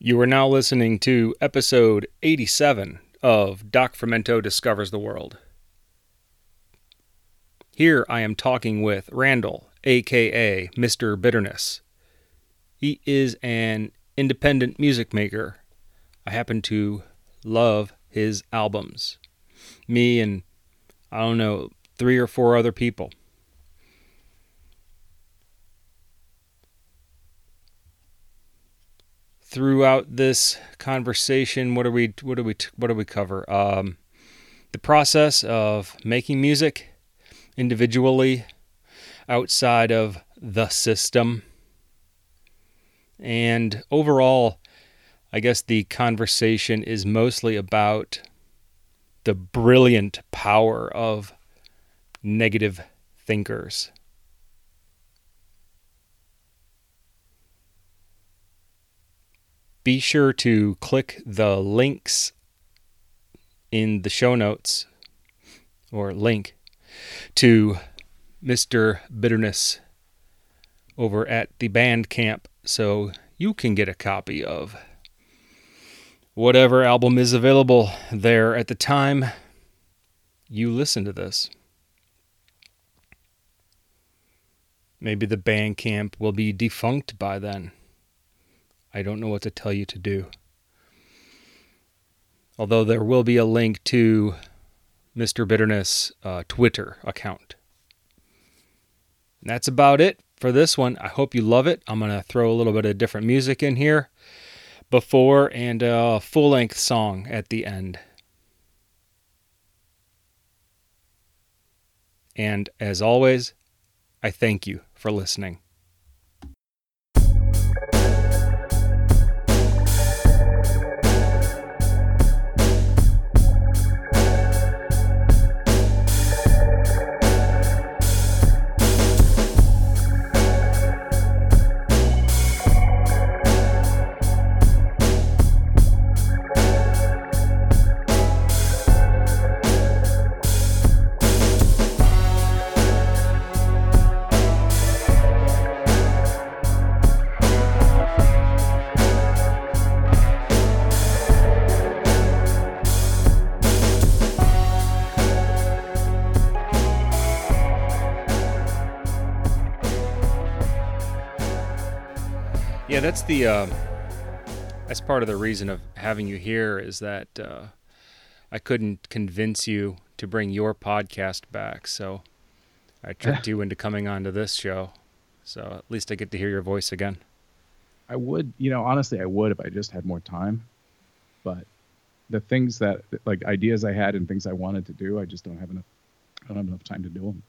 You are now listening to episode 87 of Doc Fermento Discovers the World. Here I am talking with Randall, aka Mr. Bitterness. He is an independent music maker. I happen to love his albums. Me and, I don't know, three or four other people. Throughout this conversation, what do we what do we what do we cover? Um, the process of making music individually outside of the system, and overall, I guess the conversation is mostly about the brilliant power of negative thinkers. Be sure to click the links in the show notes or link to Mr. Bitterness over at the Bandcamp so you can get a copy of whatever album is available there at the time you listen to this. Maybe the Bandcamp will be defunct by then. I don't know what to tell you to do. Although there will be a link to Mr. Bitterness' uh, Twitter account. And that's about it for this one. I hope you love it. I'm going to throw a little bit of different music in here before and a full length song at the end. And as always, I thank you for listening. That's the uh, that's part of the reason of having you here is that uh, I couldn't convince you to bring your podcast back, so I tricked you into coming onto this show. So at least I get to hear your voice again. I would, you know, honestly, I would if I just had more time. But the things that, like, ideas I had and things I wanted to do, I just don't have enough. I don't have enough time to do them.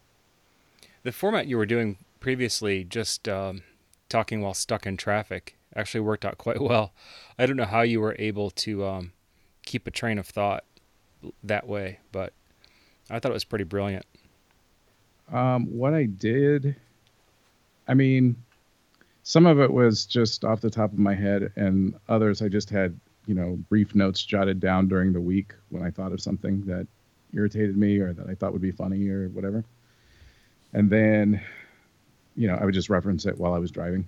The format you were doing previously, just um, talking while stuck in traffic actually worked out quite well. I don't know how you were able to um, keep a train of thought that way, but I thought it was pretty brilliant. Um, what I did, I mean, some of it was just off the top of my head, and others I just had, you know, brief notes jotted down during the week when I thought of something that irritated me or that I thought would be funny or whatever. And then you know, I would just reference it while I was driving.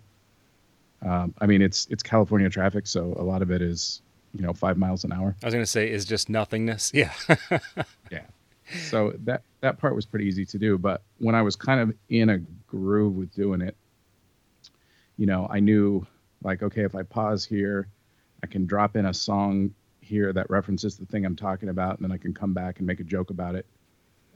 Um, I mean, it's it's California traffic, so a lot of it is, you know, five miles an hour. I was going to say is just nothingness. Yeah. yeah. So that that part was pretty easy to do, but when I was kind of in a groove with doing it, you know, I knew like, okay, if I pause here, I can drop in a song here that references the thing I'm talking about, and then I can come back and make a joke about it,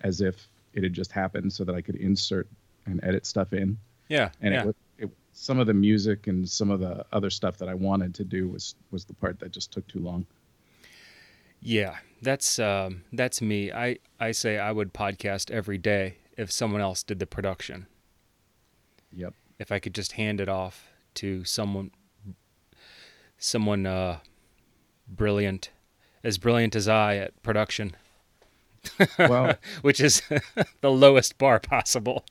as if it had just happened, so that I could insert and edit stuff in. Yeah. And yeah. it was it, some of the music and some of the other stuff that I wanted to do was was the part that just took too long. Yeah, that's um, that's me. I I say I would podcast every day if someone else did the production. Yep. If I could just hand it off to someone someone uh, brilliant, as brilliant as I at production. Well, which is the lowest bar possible.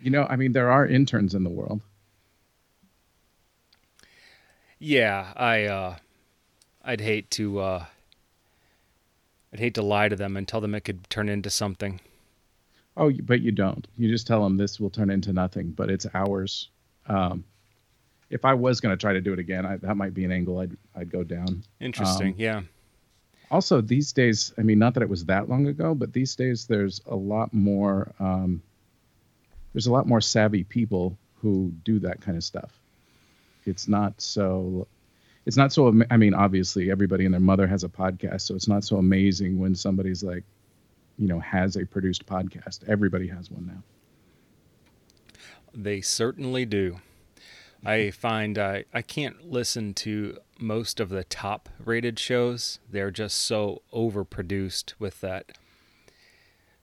You know, I mean, there are interns in the world. Yeah, I, uh, I'd hate to, uh, I'd hate to lie to them and tell them it could turn into something. Oh, but you don't. You just tell them this will turn into nothing, but it's ours. Um, if I was going to try to do it again, I, that might be an angle I'd I'd go down. Interesting. Um, yeah. Also, these days, I mean, not that it was that long ago, but these days there's a lot more. Um, there's a lot more savvy people who do that kind of stuff. It's not so. It's not so. I mean, obviously, everybody and their mother has a podcast, so it's not so amazing when somebody's like, you know, has a produced podcast. Everybody has one now. They certainly do. I mm-hmm. find I, I can't listen to most of the top rated shows. They're just so overproduced with that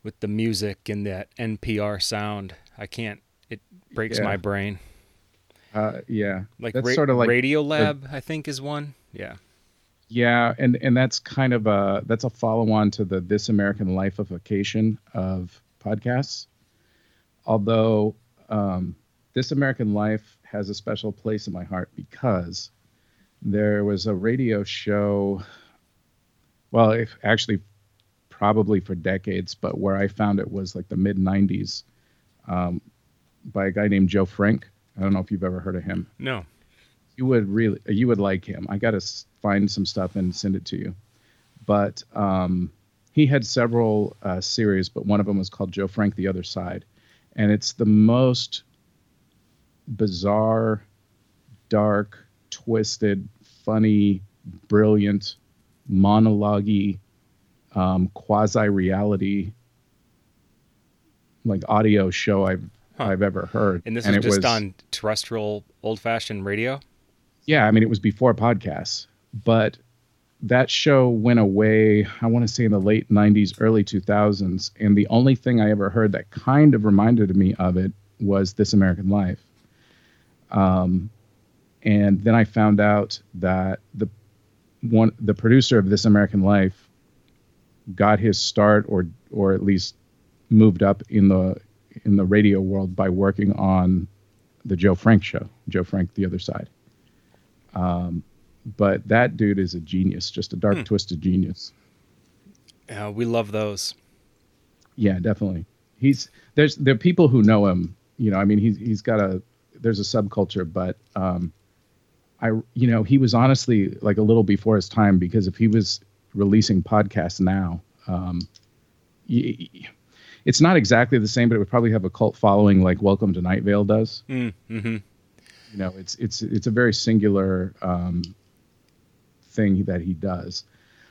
with the music and that NPR sound. I can't it breaks Yeah. my brain. Uh, yeah, Like that's Ra- sort of like Radio Lab, I think is one. Yeah. Yeah, and and that's kind of a that's a follow on to the This American Lifeification of podcasts. Although um, This American Life has a special place in my heart because there was a radio show. Well, if actually, probably for decades, but where I found it was like the mid '90s, um, by a guy named Joe Frank. I don't know if you've ever heard of him No. you would really you would like him. I got to find some stuff and send it to you. But um, he had several uh, series, but one of them was called Joe Frank: The Other Side, and it's the most bizarre, dark, twisted, funny, brilliant, monologue um, quasi-reality, like audio show I've Huh. I've ever heard. And this and was just was, on terrestrial old fashioned radio? yeah, I mean, it was before podcasts, but that show went away, I want to say in the late 90s, early 2000s. And the only thing I ever heard that kind of reminded me of it was This American Life. Um, and then I found out that the one, the producer of This American Life got his start or, or at least moved up in the, in the radio world by working on the Joe Frank show, Joe Frank, The Other Side. Um, but that dude is a genius, just a dark, Hmm. twisted genius. Yeah, we love those. Yeah, definitely. He's there's there are people who know him. You know, I mean, he's he's got a there's a subculture, but um, I you know he was honestly like a little before his time because if he was releasing podcasts now, um, y- y- it's not exactly the same, but it would probably have a cult following like Welcome to Night Vale does. Mm, hmm you know it's it's it's a very singular um, thing that he does.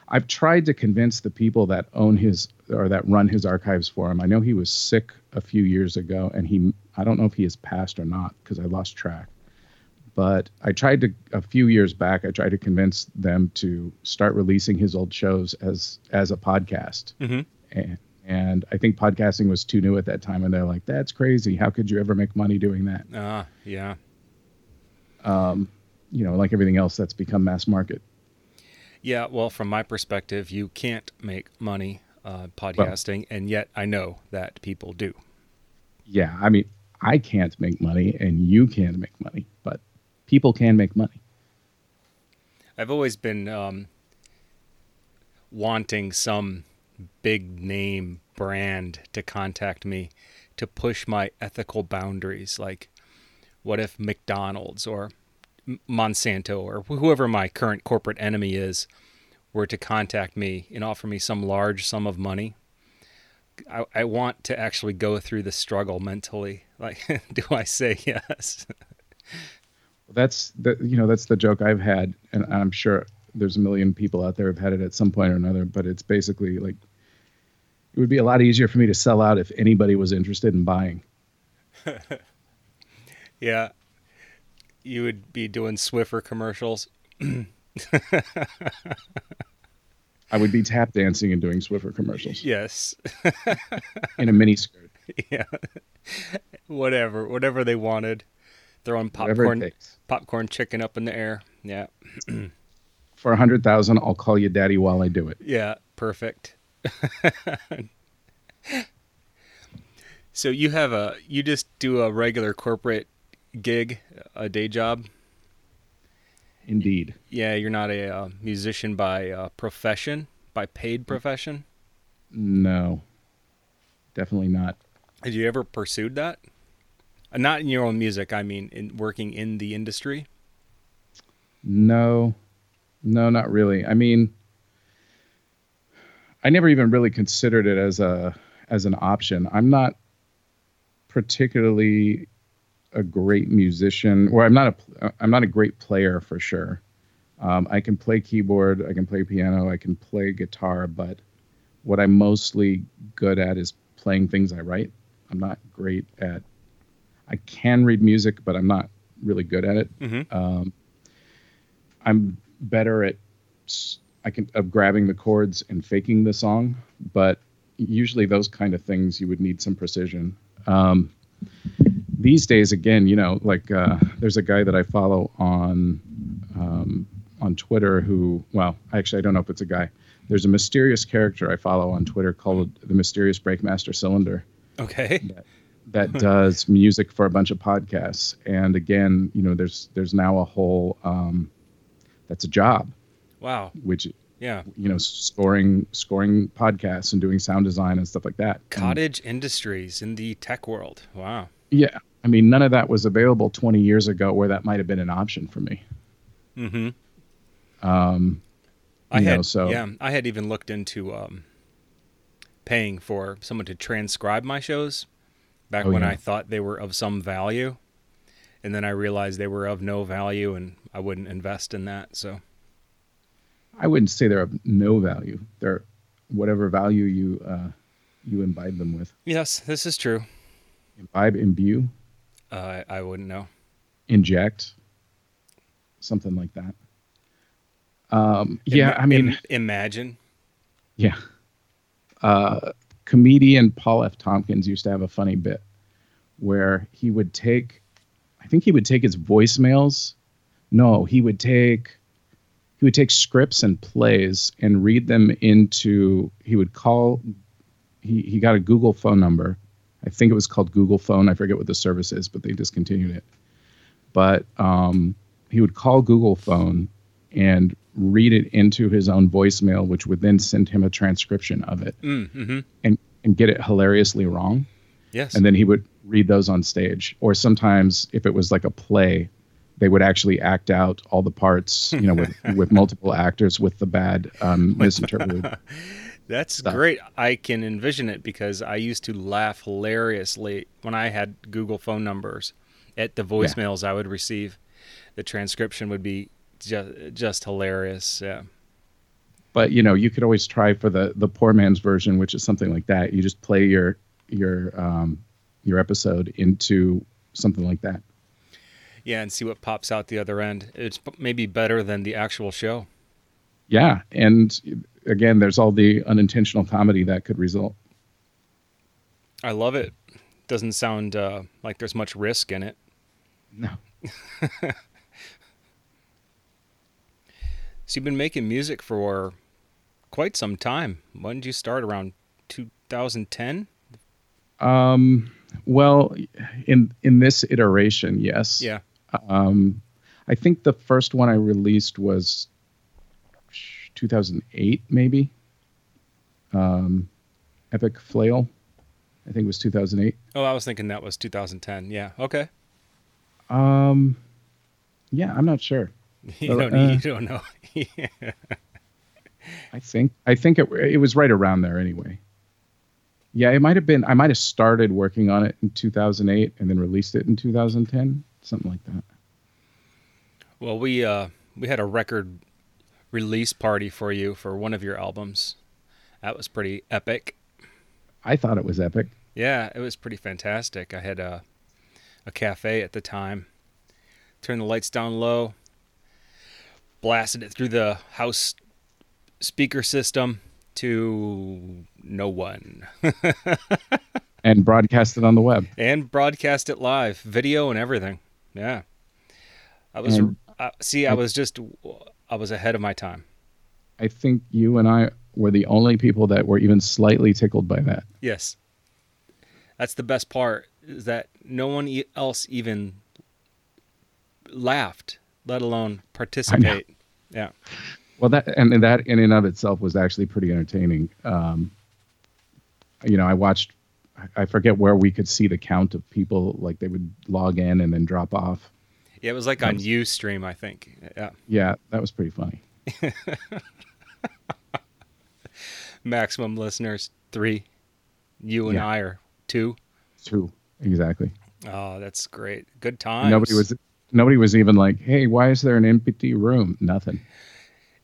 I've tried to convince the people that own his or that run his archives for him. I know he was sick a few years ago and he i don't know if he has passed or not because i lost track. But i tried to a few years back i tried to convince them to start releasing his old shows as as a podcast. Hmm and, and i think podcasting was too new at that time and they're like that's crazy how could you ever make money doing that Ah, yeah. um, you know, like everything else that's become mass market. Yeah, well, from my perspective, you can't make money uh, podcasting, and yet I know that people do. Yeah, I mean, I can't make money and you can't make money, but people can make money. I've always been um, wanting some big name brand to contact me to push my ethical boundaries. Like, what if McDonald's or Monsanto or whoever my current corporate enemy is were to contact me and offer me some large sum of money? I, I want to actually go through the struggle mentally. Like, do I say yes? That's the you know that's the joke I've had, and I'm sure there's a million people out there who've had it at some point or another. But it's basically like it would be a lot easier for me to sell out if anybody was interested in buying. Yeah. You would be doing Swiffer commercials. I would be tap dancing and doing Swiffer commercials Yes. in a mini skirt, yeah. whatever. Whatever they wanted. Throwing popcorn popcorn chicken up in the air. Yeah. For a hundred thousand, I'll call you daddy while I do it. Yeah. Perfect. So you have a you just do a regular corporate gig, a day job. Indeed. Yeah, you're not a uh, musician by uh, profession, by paid profession. No, definitely not. Had you ever pursued that? Uh, Not in your own music. I mean, in working in the industry. No, no, not really. I mean, I never even really considered it as a as an option. I'm not particularly a great musician, or I'm not a I'm not a great player for sure. Um, I can play keyboard, I can play piano, I can play guitar, but what I'm mostly good at is playing things I write. I'm not great at. I can read music, but I'm not really good at it. Mm-hmm. Um, I'm better at I can of grabbing the chords and faking the song, but usually those kind of things you would need some precision. Um, these days, again, you know, like uh, there's a guy that I follow on um, on Twitter who, well, actually, I don't know if it's a guy. There's a mysterious character I follow on Twitter called the Mysterious Breakmaster Cylinder Okay. that does music for a bunch of podcasts. And again, you know, there's there's now a whole um, that's a job, Wow. which Yeah. you know, scoring scoring podcasts and doing sound design and stuff like that. And, Cottage industries in the tech world. Wow. yeah, I mean, none of that was available 20 years ago, where that might have been an option for me. Mm-hmm. Um, I You know, had so- yeah, I had even looked into um, paying for someone to transcribe my shows back Oh, when yeah. I thought they were of some value, and then I realized they were of no value, and I wouldn't invest in that. So I wouldn't say they're of no value. They're whatever value you uh, you imbibe them with. yes, this is true. Imbibe, imbue, Uh, I, wouldn't know. inject, something like that. Um, yeah, Ima- I mean, im- imagine. Yeah. Uh, comedian Paul F. Tompkins used to have a funny bit where he would take, I think he would take his voicemails. No, he would take, he would take scripts and plays and read them into. He would call. He he got a Google phone number. I think it was called Google Phone. I forget what the service is, but they discontinued it. But um, he would call Google Phone and read it into his own voicemail, which would then send him a transcription of it Mm, mm-hmm. and, and get it hilariously wrong. Yes. And then he would read those on stage. Or sometimes, if it was like a play, they would actually act out all the parts, you know, with, with multiple actors with the bad um, misinterpreted. That's stuff. great. I can envision it because I used to laugh hilariously when I had Google phone numbers at the voicemails I would receive. The transcription would be just just hilarious. Yeah. But you know, you could always try for the the poor man's version, which is something like that. You just play your your um, your episode into something like that. Yeah, and see what pops out the other end. It's maybe better than the actual show. Yeah, and again, there's all the unintentional comedy that could result. I love it. Doesn't sound uh, like there's much risk in it. No. So you've been making music for quite some time. When did you start? Around 2010? Um, well, in in this iteration, yes. Yeah. Um, I think the first one I released was 2008, maybe. Um, Epic Flail, I think it was 2008. Oh, I was thinking that was 2010. Yeah. Okay. Um, yeah, I'm not sure. You don't. uh, you don't know. I think I think it it was right around there anyway. Yeah, it might have been. I might have started working on it in 2008 and then released it in 2010, something like that. well, we uh we had a record release party for you for one of your albums. That was pretty epic. I thought it was epic. Yeah, it was pretty fantastic. I had a a cafe at the time. Turned the lights down low. Blasted it through the house speaker system to no one. and broadcast it on the web. and broadcast it live, video and everything. Yeah, I was And- uh, see, I was just I was ahead of my time. I think you and I were the only people that were even slightly tickled by that. Yes, that's the best part is that no one else even laughed, let alone participate. Yeah, Well, that and that in and of itself was actually pretty entertaining. Um, you know, I watched. I- forget where we could see the count of people like they would log in and then drop off. Yeah, it was like on UStream, I think. Yeah. Yeah, that was pretty funny. Maximum listeners three. You and Yeah. I are two. Two exactly. Oh, that's great. Good times. Nobody was nobody was even like, "Hey, why is there an empty room?" Nothing.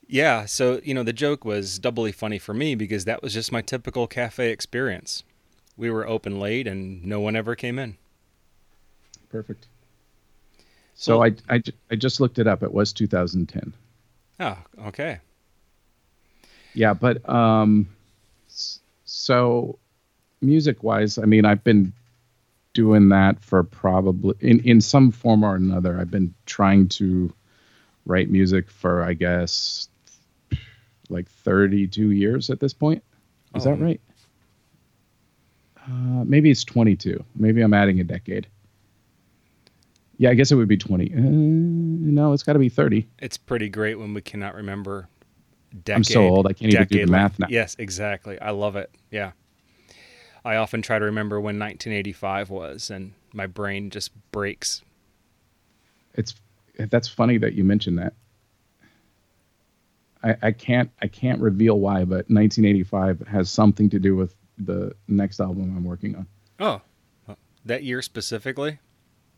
Yeah, so you know the joke was doubly funny for me because that was just my typical cafe experience. We were open late and no one ever came in. Perfect. So I, I I just looked it up. It was 2010. Oh, okay. Yeah, but um, so music wise, I mean, I've been doing that for probably in in some form or another. I've been trying to write music for, I guess, like 32 years at this point. Is that Oh. right? Uh, maybe it's 22. Maybe I'm adding a decade. Yeah, I guess it would be 20. Uh, no, it's got to be 30. It's pretty great when we cannot remember decade. I'm so old, I can't even do the math now. Yes, exactly. I love it. Yeah. I often try to remember when 1985 was and my brain just breaks. it's that's funny that you mentioned that. I, I can't I can't reveal why, but 1985 has something to do with the next album I'm working on. Oh. That year specifically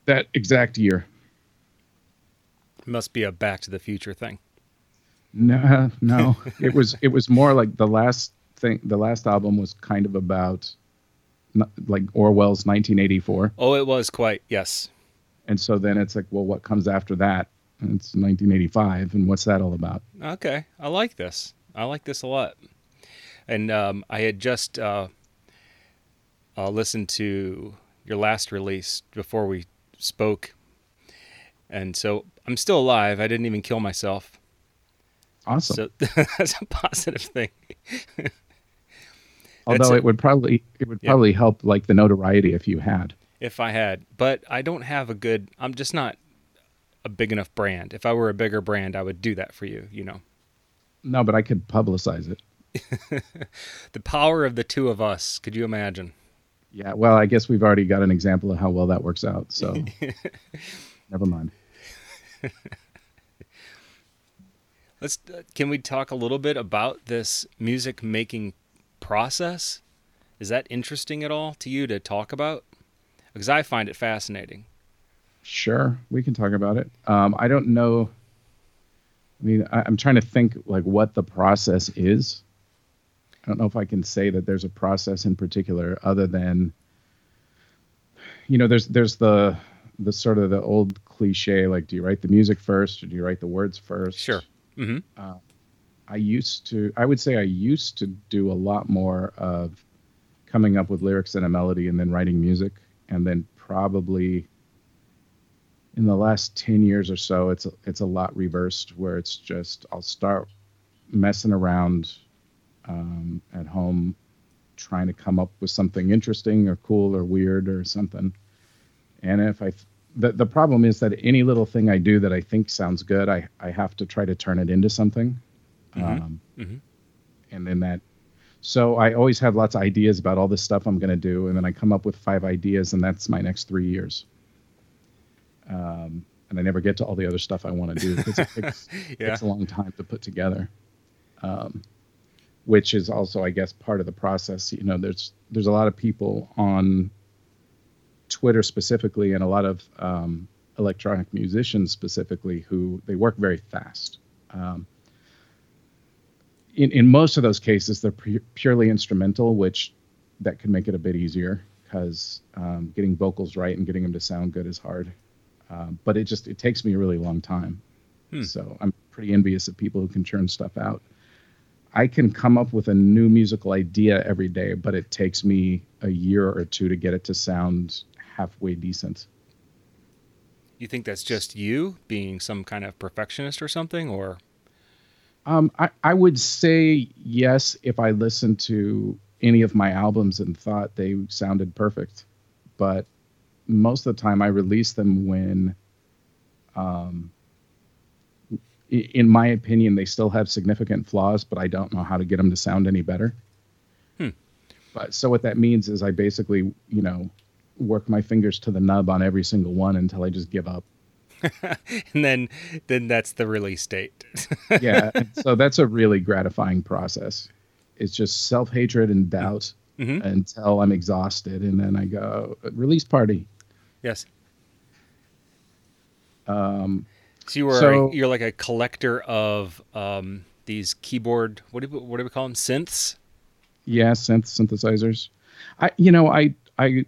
That exact year. must be a back to the future thing. No, no, it was it was more like the last thing. The last album was kind of about like Orwell's 1984, Oh, it was quite. Yes. and so then it's like, well, what comes after that? And it's 1985, and what's that all about? Okay, I like this. I like this a lot. And um, I had just uh, uh, listened to your last release before we spoke, and so I'm still alive. I didn't even kill myself, Awesome. so that's a positive thing. Although it would probably it would Yeah. probably help like the notoriety if you had. If I had, but I don't have a good. I'm just not a big enough brand. If I were a bigger brand, I would do that for you. You know, No, but I could publicize it. the power of the two of us. Could you imagine? Yeah, well, I guess we've already got an example of how well that works out. So never mind. Let's. Uh, can we talk a little bit about this music making process? Is that interesting at all to you to talk about? Because I find it fascinating. Sure, we can talk about it. Um, I don't know. I mean, I, I'm trying to think like what the process is. I don't know if I can say that there's a process in particular, other than, you know, there's there's the the sort of the old cliche like, do you write the music first or do you write the words first? Sure. hmm I used to, I would say I used to do a lot more of coming up with lyrics and a melody and then writing music. And then probably in the last 10 years or so, it's, it's a lot reversed where it's just, I'll start messing around um, at home, trying to come up with something interesting or cool or weird or something. And if I, the, the problem is that any little thing I do that I think sounds good, I, I have to try to turn it into something. Mhm. Um, Mhm. And then that, so I always have lots of ideas about all this stuff I'm going to do. And then I come up with five ideas, and that's my next three years. Um, and I never get to all the other stuff I want to do because it takes, Yeah. takes a long time to put together. Um, which is also, I guess, part of the process. You know, there's there's a lot of people on Twitter specifically, and a lot of um, electronic musicians specifically who they work very fast. Um, in in most of those cases, they're pu- purely instrumental, which that could make it a bit easier because um, getting vocals right and getting them to sound good is hard. Um, but it just it takes me a really long time. Hmm. So I'm pretty envious of people who can churn stuff out. I can come up with a new musical idea every day, but it takes me a year or two to get it to sound halfway decent. You think that's just you being some kind of perfectionist or something, or Um, I, I would say yes if I listened to any of my albums and thought they sounded perfect. But most of the time, I release them when, um, in my opinion, they still have significant flaws, but I don't know how to get them to sound any better. Hmm. But so what that means is I basically, you know, work my fingers to the nub on every single one until I just give up. and then then that's the release date. yeah, so that's a really gratifying process. It's just self hatred and doubt mm-hmm. until I'm exhausted, and then I go release party. Yes. Um, so you are so, you're like a collector of um, these keyboard what do we, what do we call them synths? Yeah, synth synthesizers. I you know I I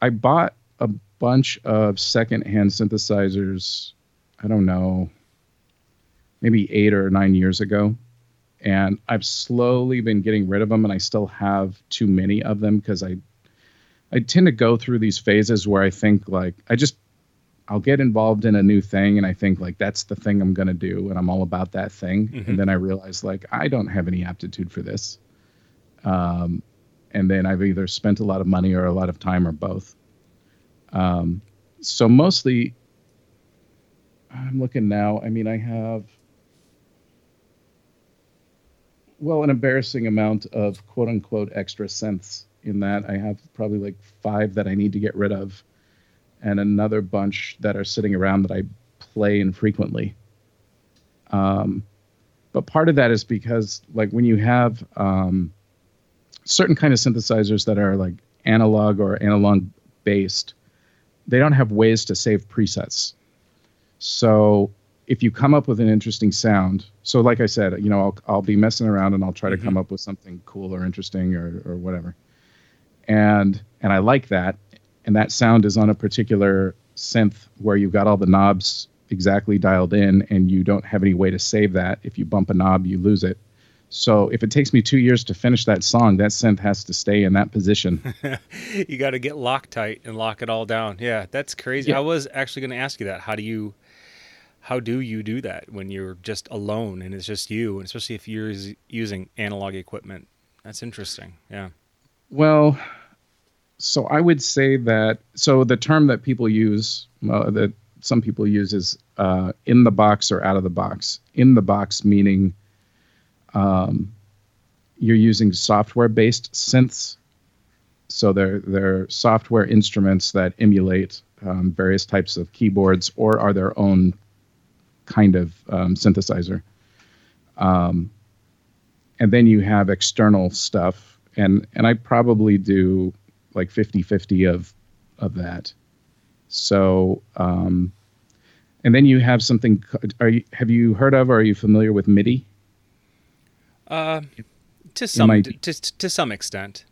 I bought a bunch of secondhand synthesizers. I don't know, maybe eight or nine years ago, and I've slowly been getting rid of them, and I still have too many of them because I I tend to go through these phases where I think like I just I'll get involved in a new thing and I think like that's the thing I'm going to do and I'm all about that thing mm-hmm. and then I realize like I don't have any aptitude for this. Um, and then I've either spent a lot of money or a lot of time or both. Um, so mostly I'm looking now. I mean, I have well an embarrassing amount of quote unquote extra synths in that I have probably like five that I need to get rid of and another bunch that are sitting around that I play infrequently. Um, but part of that is because like when you have um, certain kind of synthesizers that are like analog or analog based, they don't have ways to save presets. So if you come up with an interesting sound, so like I said, you know, I'll I'll be messing around and I'll try to mm-hmm. come up with something cool or interesting or or whatever. And and I like that and that sound is on a particular synth where you've got all the knobs exactly dialed in and you don't have any way to save that. If you bump a knob, you lose it. So if it takes me two years to finish that song, that synth has to stay in that position. you got to get Loctite and lock it all down. Yeah, that's crazy. Yeah. I was actually going to ask you that. How do you, how do you do that when you're just alone and it's just you, and especially if you're using analog equipment? That's interesting. Yeah. Well, so I would say that so the term that people use uh, that some people use is uh, in the box or out of the box. In the box meaning um, you're using software-based synths. So they're they're software instruments that emulate um, various types of keyboards or are their own kind of um, synthesizer. Um, and then you have external stuff, and and I probably do like 50 50 of of that. So um, and then you have something are you have you heard of or are you familiar with midi? Uh, to some to, to some extent.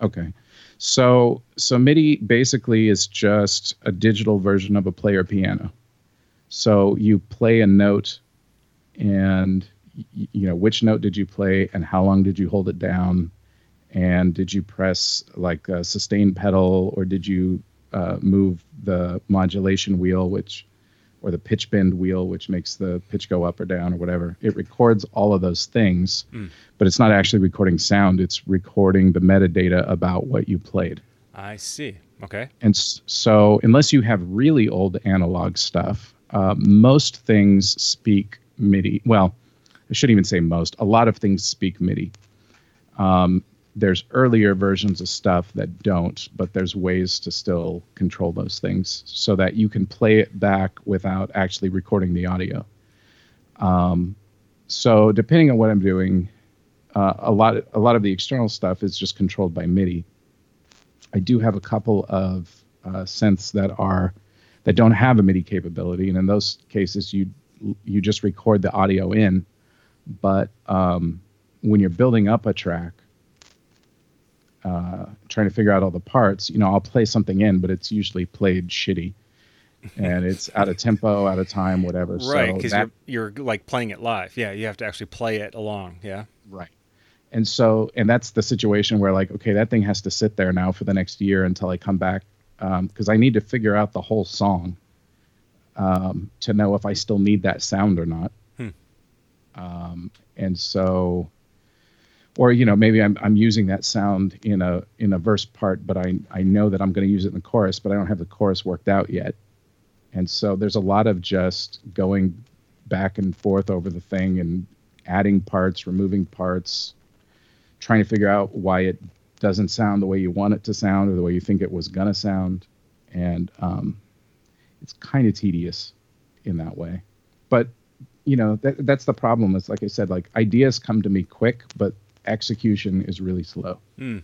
Okay. So so midi basically is just a digital version of a player piano. So you play a note and you know which note did you play and how long did you hold it down and did you press like a sustain pedal or did you uh, move the modulation wheel which or the pitch bend wheel which makes the pitch go up or down or whatever? It records all of those things mm. but it's not actually recording sound. It's recording the metadata about what you played. I see. Okay. And so unless you have really old analog stuff uh, most things speak midi. Well i shouldn't even say most. A lot of things speak midi. Um, there's earlier versions of stuff that don't, but there's ways to still control those things so that you can play it back without actually recording the audio. Um, so depending on what I'm doing, uh, a lot a lot of the external stuff is just controlled by MIDI. I do have a couple of uh, synths that are that don't have a MIDI capability, and in those cases, you you just record the audio in. But um, when you're building up a track, uh, trying to figure out all the parts, you know, I'll play something in, but it's usually played shitty, and it's out of tempo, out of time, whatever. Right, because so you're, you're like playing it live. Yeah, you have to actually play it along. Yeah. Right. And so, and that's the situation where like, okay, that thing has to sit there now for the next year until I come back, because um, I need to figure out the whole song um, to know if I still need that sound or not. Hmm. Um, and so or you know maybe I'm I'm using that sound in a in a verse part, but I I know that I'm going to use it in the chorus, but I don't have the chorus worked out yet, and so there's a lot of just going back and forth over the thing and adding parts, removing parts, trying to figure out why it doesn't sound the way you want it to sound or the way you think it was gonna sound, and um, it's kind of tedious. in that way. But you know that, that's the problem. It's like I said, like ideas come to me quick, but execution is really slow. Hmm.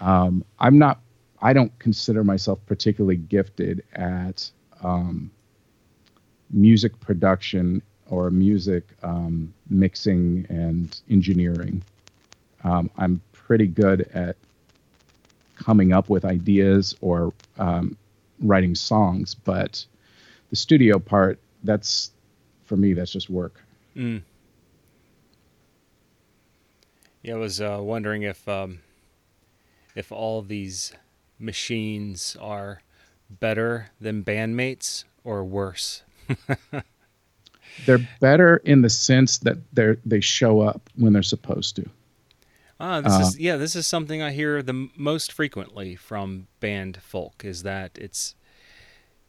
Um, I'm not. I don't consider myself particularly gifted at um, music production or music um, mixing and engineering. Um, I'm pretty good at coming up with ideas or um, writing songs, but the studio part, that's for me, that's just work. Mm. Yeah, I was uh, wondering if um, if all these machines are better than bandmates or worse. they're better in the sense that they're they show up when they're supposed to. Ah, this uh, is yeah, this is something I hear the most frequently from band folk is that it's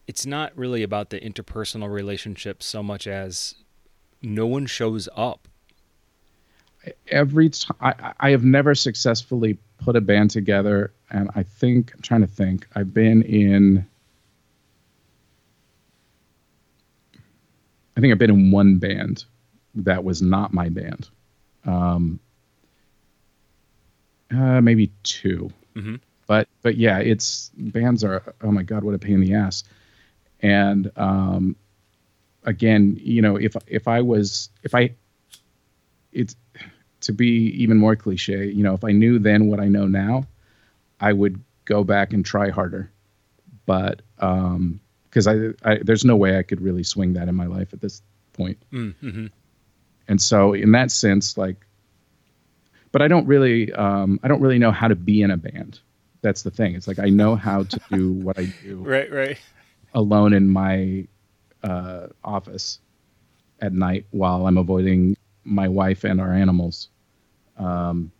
it's not really about the interpersonal relationship so much as no one shows up every time I, I have never successfully put a band together and i think i'm trying to think i've been in i think i've been in one band that was not my band. Um uh, maybe 2 mm-hmm. but but yeah it's bands are oh my god what a pain in the ass. And um again you know if if i was if i it's to be even more cliche, you know, if I knew then what I know now, I would go back and try harder. But um, because I, I, there's no way I could really swing that in my life at this point. Mm-hmm. And so, in that sense, like, but I don't really, um, I don't really know how to be in a band. That's the thing. It's like I know how to do what I do. right, right. Alone in my uh, office at night while I'm avoiding my wife and our animals um,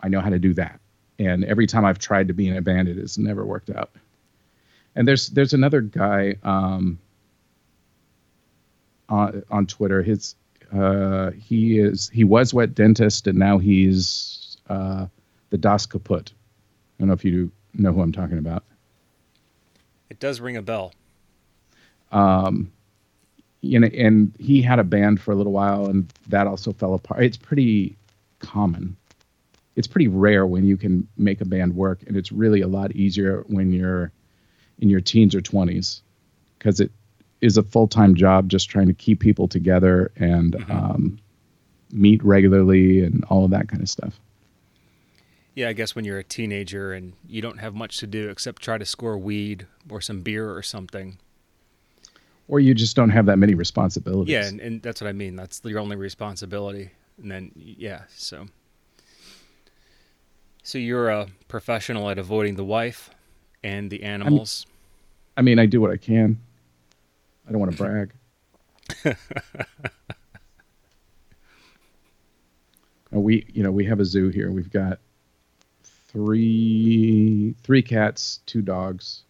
I know how to do that. And every time I've tried to be in a band, it has never worked out. And there's there's another guy um, on on Twitter. His uh, he is he was wet dentist and now he's uh, the Das Kaput. I don't know if you know who I'm talking about. It does ring a bell. Um, you know, and he had a band for a little while, and that also fell apart. It's pretty common. It's pretty rare when you can make a band work, and it's really a lot easier when you're in your teens or 20s because it is a full time job just trying to keep people together and mm-hmm. um, meet regularly and all of that kind of stuff. Yeah, I guess when you're a teenager and you don't have much to do except try to score weed or some beer or something. Or you just don't have that many responsibilities. Yeah, and, and that's what I mean. That's your only responsibility and then yeah, so so you're a professional at avoiding the wife and the animals. I'm, I mean, I do what I can. I don't want to brag. Uh, we, you know, we have a zoo here. We've got three three cats, two dogs,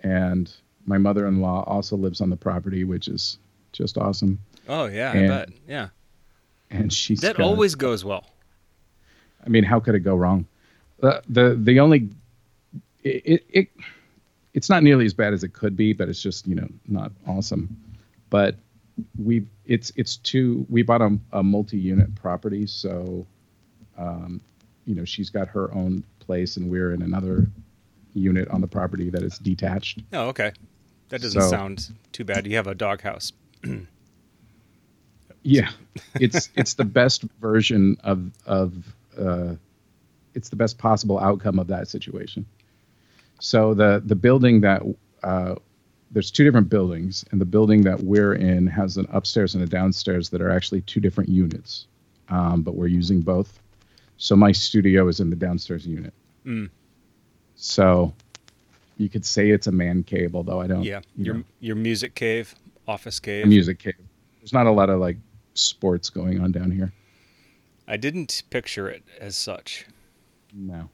and my mother-in-law also lives on the property, which is just awesome. Oh yeah, and, I bet. Yeah and she's that always goes well. I mean, how could it go wrong? Uh, the the only it, it, it it's not nearly as bad as it could be, but it's just you know not awesome. But we it's it's two we bought a, a multi-unit property, so um, you know she's got her own place, and we're in another unit on the property that is detached. Oh, okay. That doesn't so, sound too bad. You have a doghouse. Yeah, it's it's the best version of of uh, it's the best possible outcome of that situation. So the the building that uh, there's two different buildings, and the building that we're in has an upstairs and a downstairs that are actually two different units, um, but we're using both. So my studio is in the downstairs unit. Mm. So you could say it's a man cave, although I don't. Yeah, your know. your music cave, office cave. Music cave. There's not a lot of like sports going on down here. I didn't picture it as such. No.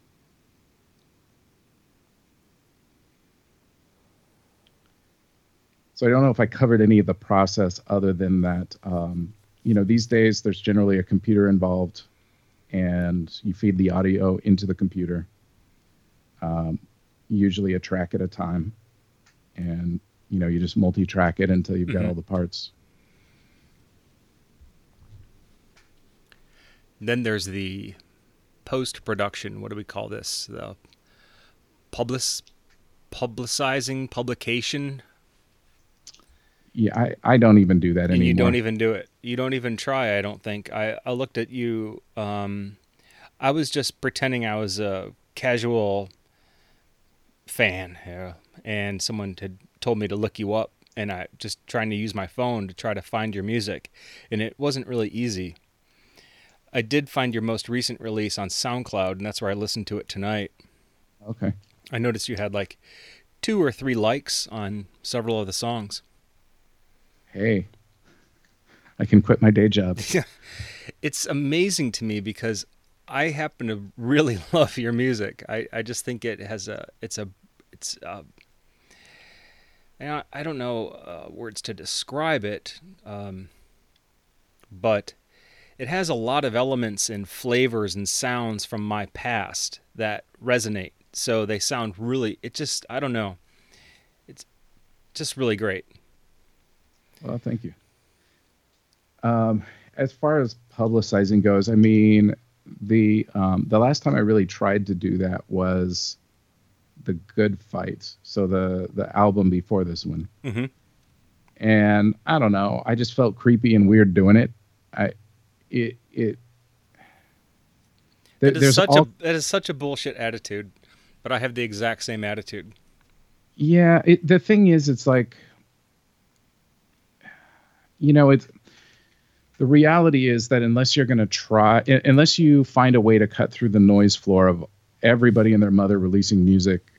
So I don't know if I covered any of the process other than that. Um, you know, these days there's generally a computer involved, and you feed the audio into the computer. Um, usually a track at a time, and you know you just multi-track it until you've got Mhm. all the parts. Then there's the post production. What do we call this? The public publicizing publication. Yeah, I, I don't even do that and anymore. you don't even do it. You don't even try. I don't think. I I looked at you. Um, I was just pretending I was a casual fan, yeah, and someone had told me to look you up, and I just trying to use my phone to try to find your music, and it wasn't really easy. I did find your most recent release on SoundCloud, and that's where I listened to it tonight. Okay. I noticed you had like two or three likes on several of the songs. Hey, I can quit my day job. it's amazing to me because I happen to really love your music. I, I just think it has a it's a it's uh I I don't know uh, words to describe it, um, but it has a lot of elements and flavors and sounds from my past that resonate. So they sound really. It just I don't know. It's just really great. Well, thank you. Um, as far as publicizing goes, I mean, the um, the last time I really tried to do that was the Good Fight, so the the album before this one, Mm-hmm. and I don't know, I just felt creepy and weird doing it. I it it. That is such all, a that is such a bullshit attitude, but I have the exact same attitude. Yeah, it, the thing is, it's like, you know, it's the reality is that unless you're going to try, unless you find a way to cut through the noise floor of everybody and their mother releasing music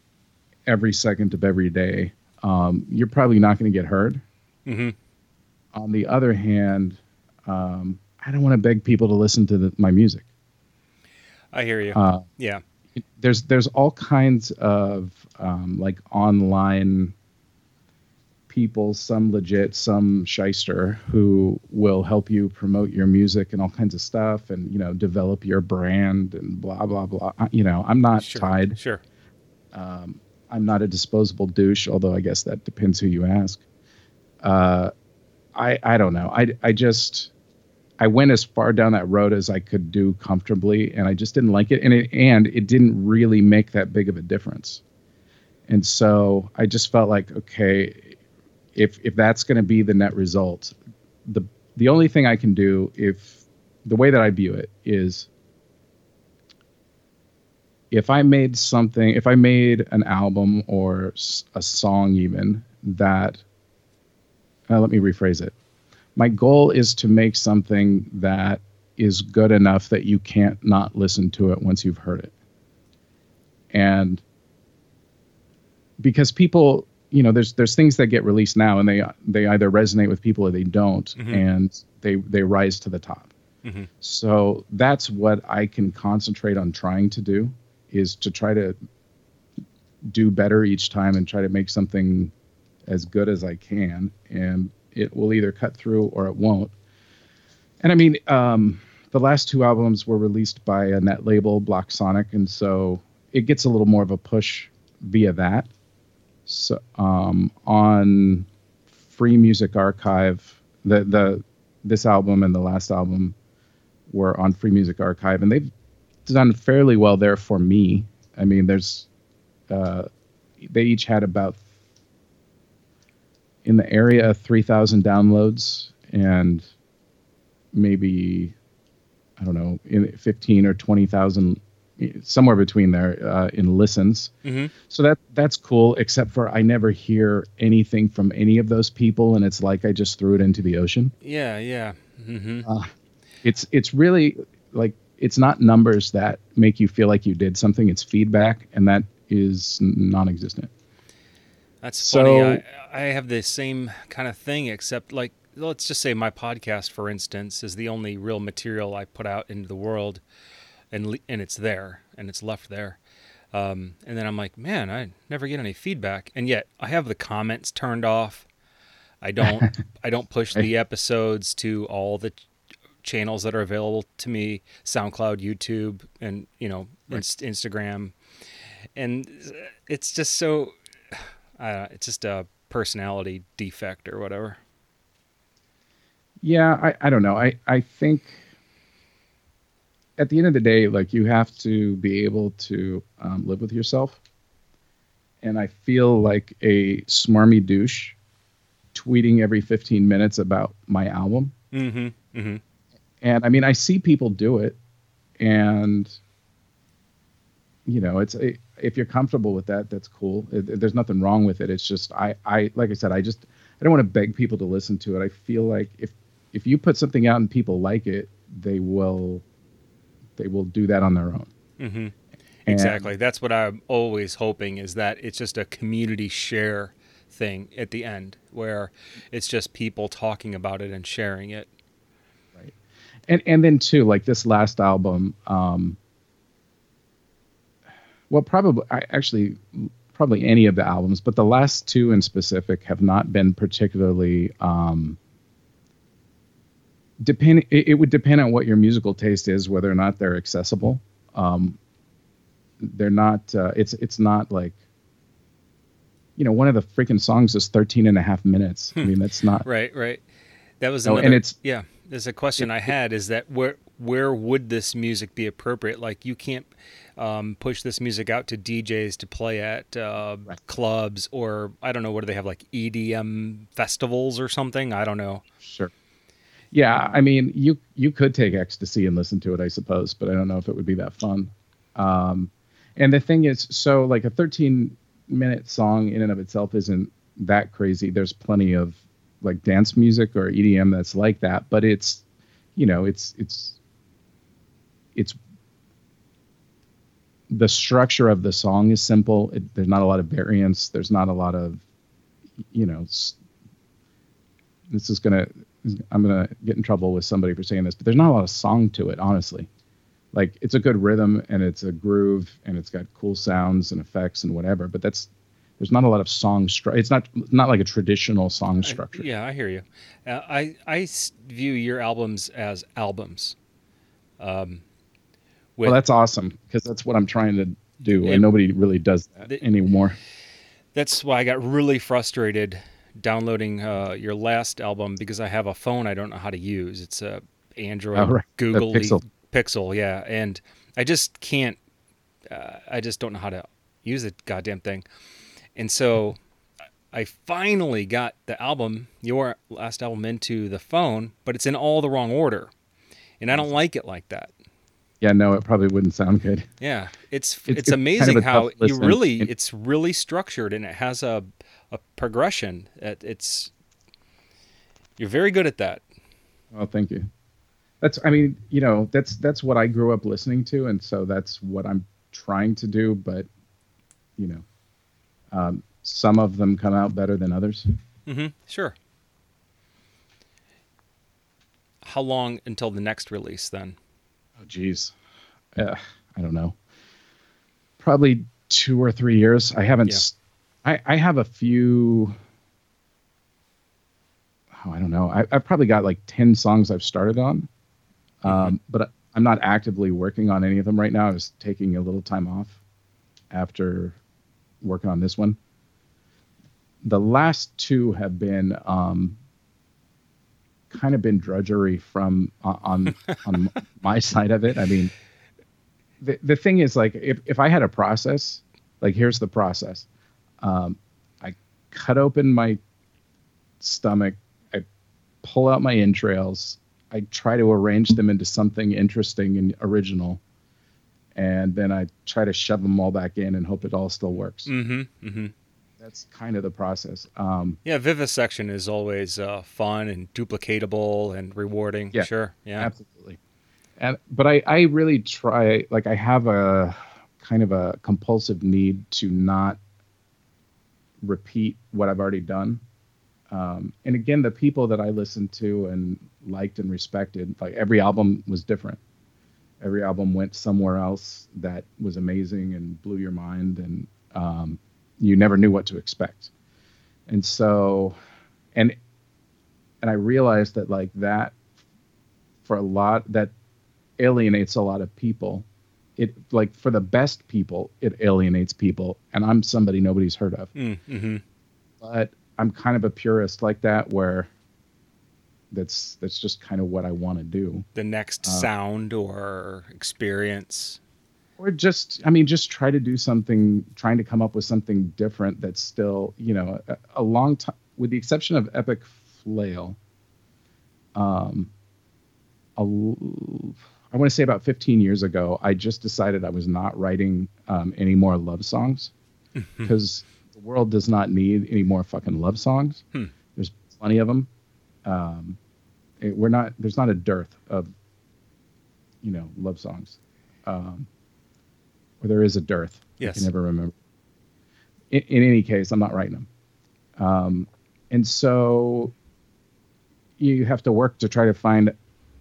every second of every day, um, you're probably not going to get heard. Mm-hmm. On the other hand, um, I don't want to beg people to listen to the, my music. I hear you. Uh, yeah. there's there's all kinds of um, like online people, some legit, some shyster, who will help you promote your music and all kinds of stuff, and you know develop your brand and blah blah blah. You know, I'm not Sure. tied. Sure. Um, I'm not a disposable douche, although I guess that depends who you ask. Uh, I I don't know. I I just I went as far down that road as I could do comfortably, and I just didn't like it, and it and it didn't really make that big of a difference. And so I just felt like, okay, if if that's going to be the net result, the the only thing I can do if the way that I view it is if I made something, if I made an album or a song even that, uh, let me rephrase it. My goal is to make something that is good enough that you can't not listen to it once you've heard it. And because people, you know, there's there's things that get released now and they they either resonate with people or they don't, Mhm. and they they rise to the top. Mhm. So that's what I can concentrate on trying to do is to try to do better each time and try to make something as good as I can and it will either cut through or it won't. And I mean, um, the last two albums were released by a net label, blocSonic, and so it gets a little more of a push via that. So um, on Free Music Archive, the the this album and the last album were on Free Music Archive, and they've done fairly well there for me. I mean, there's uh, they each had about in the area of 3,000 downloads and maybe I don't know, in 15 or 20,000 somewhere between there uh, in listens. Mm-hmm. So that that's cool except for I never hear anything from any of those people and it's like I just threw it into the ocean. Yeah. Yeah. Mm-hmm. Uh, it's it's really like it's not numbers that make you feel like you did something, it's feedback and that is non-existent. That's So- funny. I, I have the same kind of thing, except like let's just say my podcast, for instance, is the only real material I put out into the world, and and it's there and it's left there. Um, and then I'm like, man, I never get any feedback, and yet I have the comments turned off. I don't I don't push the episodes to all the ch- channels that are available to me, SoundCloud, YouTube, and you know, Inst- Instagram, and it's just so uh, it's just a personality defect or whatever. Yeah, I, I don't know. I, I think at the end of the day, like you have to be able to um, live with yourself. And I feel like a smarmy douche tweeting every 15 minutes about my album. Mm-hmm. Mm-hmm. And I mean, I see people do it, and you know, it's a, if you're comfortable with that, that's cool. It, there's nothing wrong with it. It's just I, I like I said, I just I don't want to beg people to listen to it. I feel like if if you put something out and people like it, they will they will do that on their own. Mm-hmm. Exactly. That's what I'm always hoping is that it's just a community share thing at the end where it's just people talking about it and sharing it. Right. And and then too, like this last album, um well probably I actually probably any of the albums, but the last two in specific have not been particularly um depend it, it would depend on what your musical taste is whether or not they're accessible. Um they're not uh, it's it's not like you know one of the freaking songs is 13 and a half minutes. I mean that's not right right. That was No, another, and it's- yeah there's a question i had is that where where would this music be appropriate? Like you can't um, push this music out to djs to play at uh, Right. clubs or i don't know what do they have like edm festivals or something? I don't know. Sure. Yeah i mean you you could take ecstasy and listen to it i suppose but i don't know if it would be that fun. Um and the thing is so like a 13 minute song in and of itself isn't that crazy. There's plenty of like dance music or edm that's like that but it's you know it's it's it's the structure of the song is simple. It, there's not a lot of variance. There's not a lot of you know this is gonna i'm gonna get in trouble with somebody for saying this but there's not a lot of song to it honestly. Like it's a good rhythm and it's a groove and it's got cool sounds and effects and whatever but that's there's not a lot of song stru- it's not not like a traditional song structure. yeah i hear you. Uh, i i view your albums as albums. Um well that's awesome because that's what i'm trying to do It- and nobody really does that the- anymore That's why I got really frustrated downloading uh, your last album because I have a phone I don't know how to use. It's a Android Oh, right. Google Pixel. Pixel, yeah, and I just can't. Uh, I just don't know how to use the goddamn thing, and so I finally got the album, your last album, into the phone, but it's in all the wrong order, and I don't like it like that. Yeah no it probably wouldn't sound good Yeah, it's it's, It's- it's kind of amazing how you really it's really structured and it has a a progression. It, it's you're very good at that. well thank you that's i mean you know that's that's what i grew up listening to and so that's what i'm trying to do but you know um, some of them come out better than others Mm-hmm. Sure. How long until the next release then? Oh, geez. Uh, I don't know. Probably two or three years. I haven't. Yeah. I I have a few. Oh, I don't know. I, I've probably got like ten songs I've started on, um, but I'm not actively working on any of them right now. I was taking a little time off after working on this one. The last two have been um, kind of been drudgery from uh, on on my side of it. I mean, the the thing is like if if I had a process, like here's the process. Um, I cut open my stomach, I pull out my entrails, I try to arrange them into something interesting and original, and then I try to shove them all back in and hope it all still works. Mm-hmm. Mm-hmm. That's kind of the process. Um, Yeah, vivisection is always uh, fun and duplicatable and rewarding. Yeah. Sure. Yeah. absolutely and but i i really try like i have a kind of a compulsive need to not repeat what i've already done um, and again the people that i listened to and liked and respected like every album was different every album went somewhere else that was amazing and blew your mind and um, you never knew what to expect and so and and i realized that like that for a lot that alienates a lot of people it like for the best people it alienates people and i'm somebody nobody's heard of Mm-hmm. but I'm kind of a purist like that, where that's that's just kind of what I want to do. The next uh, sound or experience, or just I mean, just try to do something, trying to come up with something different that's still you know a, a long time, with the exception of Epic Flail. Um, a, I want to say about 15 years ago, I just decided I was not writing um, any more love songs because mm-hmm. the world does not need any more fucking love songs. Hmm. There's plenty of them. Um, it, we're not. There's not a dearth of, you know, love songs. Um, or there is a dearth. Yes. I can never remember. In, in any case, I'm not writing them. Um, and so you have to work to try to find.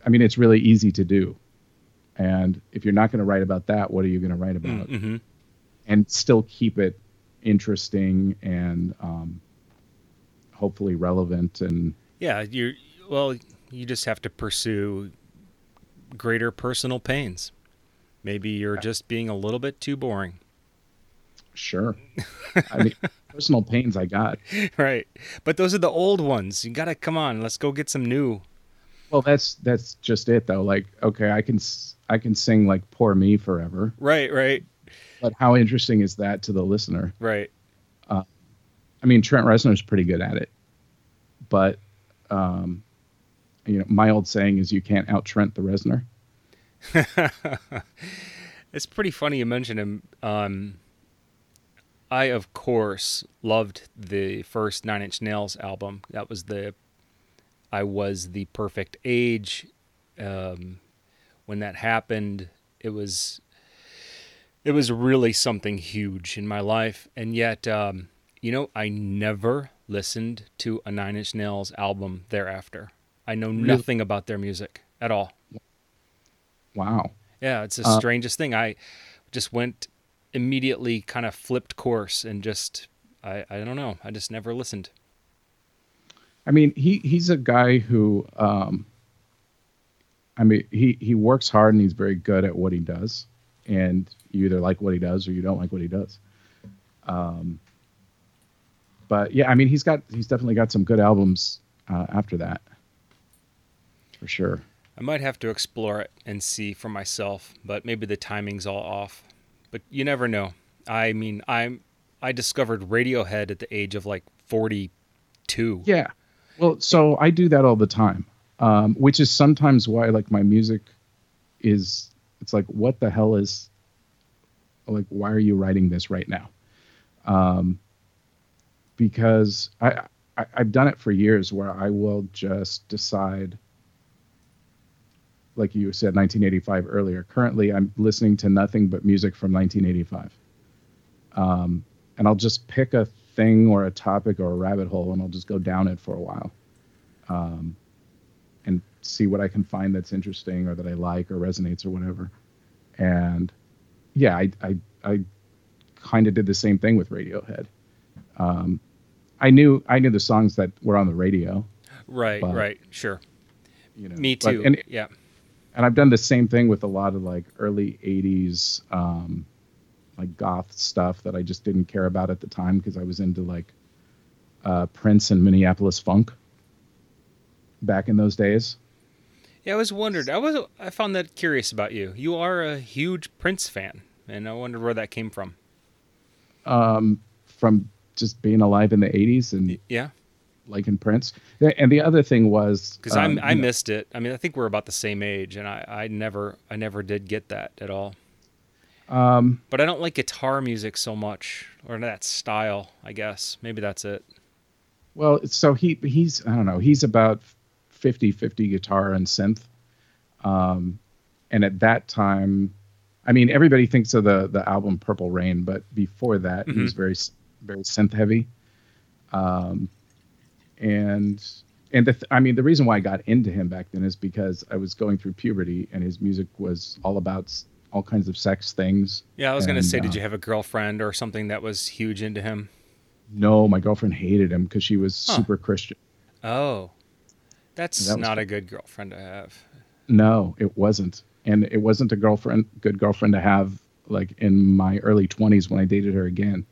I mean, it's really easy to do and if you're not going to write about that, what are you going to write about? Mm-hmm. And still keep it interesting and um, hopefully relevant and yeah, you well, you just have to pursue greater personal pains. Maybe you're just being a little bit too boring. Sure. I mean, personal pains I got. Right. But those are the old ones. You got to come on, let's go get some new. Well, that's that's just it though. Like, okay, I can I can sing like "Poor Me" forever. Right, right. But how interesting is that to the listener? Right. Uh, I mean, Trent Reznor's pretty good at it, but um, you know, my old saying is, "You can't out Trent the Reznor." it's pretty funny you mentioned him. Um, I, of course, loved the first Nine Inch Nails album. That was the I was the perfect age. Um, when that happened, it was it was really something huge in my life. And yet, um, you know, I never listened to a Nine Inch Nails album thereafter. I know really? nothing about their music at all. Wow. Yeah, it's the uh, strangest thing. I just went immediately kind of flipped course and just I, I don't know. I just never listened. I mean, he he's a guy who um, I mean, he he works hard and he's very good at what he does, and you either like what he does or you don't like what he does. Um, but yeah, I mean, he's got he's definitely got some good albums uh, after that, for sure. I might have to explore it and see for myself, but maybe the timing's all off. But you never know. I mean, I'm I discovered Radiohead at the age of like 42. Yeah. Well, so I do that all the time um, which is sometimes why like my music is it's like what the hell is like why are you writing this right now um, because I, I i've done it for years where i will just decide like you said 1985 earlier currently i'm listening to nothing but music from 1985 um, and i'll just pick a thing or a topic or a rabbit hole and i'll just go down it for a while um, and see what I can find that's interesting or that I like or resonates or whatever. And yeah, I I, I kind of did the same thing with Radiohead. Um, I knew I knew the songs that were on the radio. Right, but, right, sure. You know, me too. But, and, yeah. And I've done the same thing with a lot of like early '80s, um, like goth stuff that I just didn't care about at the time because I was into like uh, Prince and Minneapolis funk back in those days. Yeah, I was wondered. I was I found that curious about you. You are a huge Prince fan, and I wondered where that came from. Um, from just being alive in the '80s and yeah, liking Prince. And the other thing was because um, I missed it. I mean, I think we're about the same age, and I I never I never did get that at all. Um, but I don't like guitar music so much, or that style. I guess maybe that's it. Well, so he he's I don't know. He's about 50 50 guitar and synth. Um, and at that time, I mean, everybody thinks of the the album Purple Rain, but before that, mm-hmm. he was very very synth heavy. Um, and and the th- I mean, the reason why I got into him back then is because I was going through puberty, and his music was all about all kinds of sex things. Yeah, I was going to say, uh, did you have a girlfriend or something that was huge into him? No, my girlfriend hated him because she was huh. super Christian. Oh. That's that not a good girlfriend to have. No, it wasn't. And it wasn't a girlfriend, good girlfriend to have like in my early 20s when I dated her again.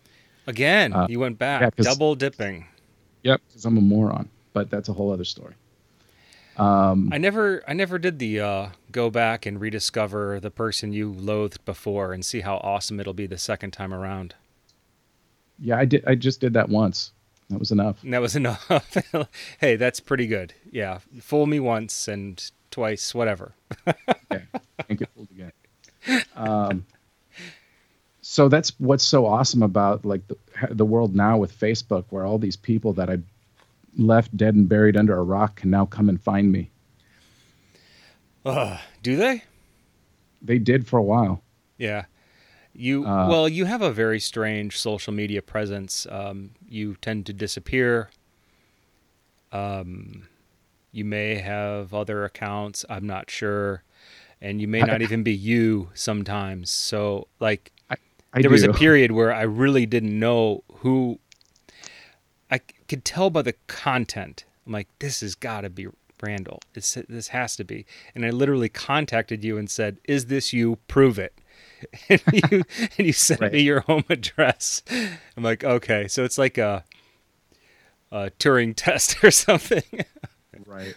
Again, uh, you went back, yeah, double dipping. Yep, because I'm a moron. But that's a whole other story. Um, I never, I never did the uh, go back and rediscover the person you loathed before and see how awesome it'll be the second time around. yeah, I did. I just did that once. That was enough. And that was enough. hey, that's pretty good. Yeah, fool me once and twice, whatever. Okay, can't get fooled again. Um, so that's what's so awesome about like the, the world now with Facebook, where all these people that I left dead and buried under a rock can now come and find me. Uh, do they? They did for a while. Yeah. You Uh, well, you have a very strange social media presence. Um, you tend to disappear. Um, you may have other accounts. I'm not sure, and you may not even be you sometimes. So, like, I there was a period where I really didn't know who. I could tell by the content. I'm like, this has got to be Randall. It's, this has to be. And I literally contacted you and said, "Is this you? Prove it." and you and you sent me your home address. I'm like, okay, so it's like a, a Turing test or something. Right.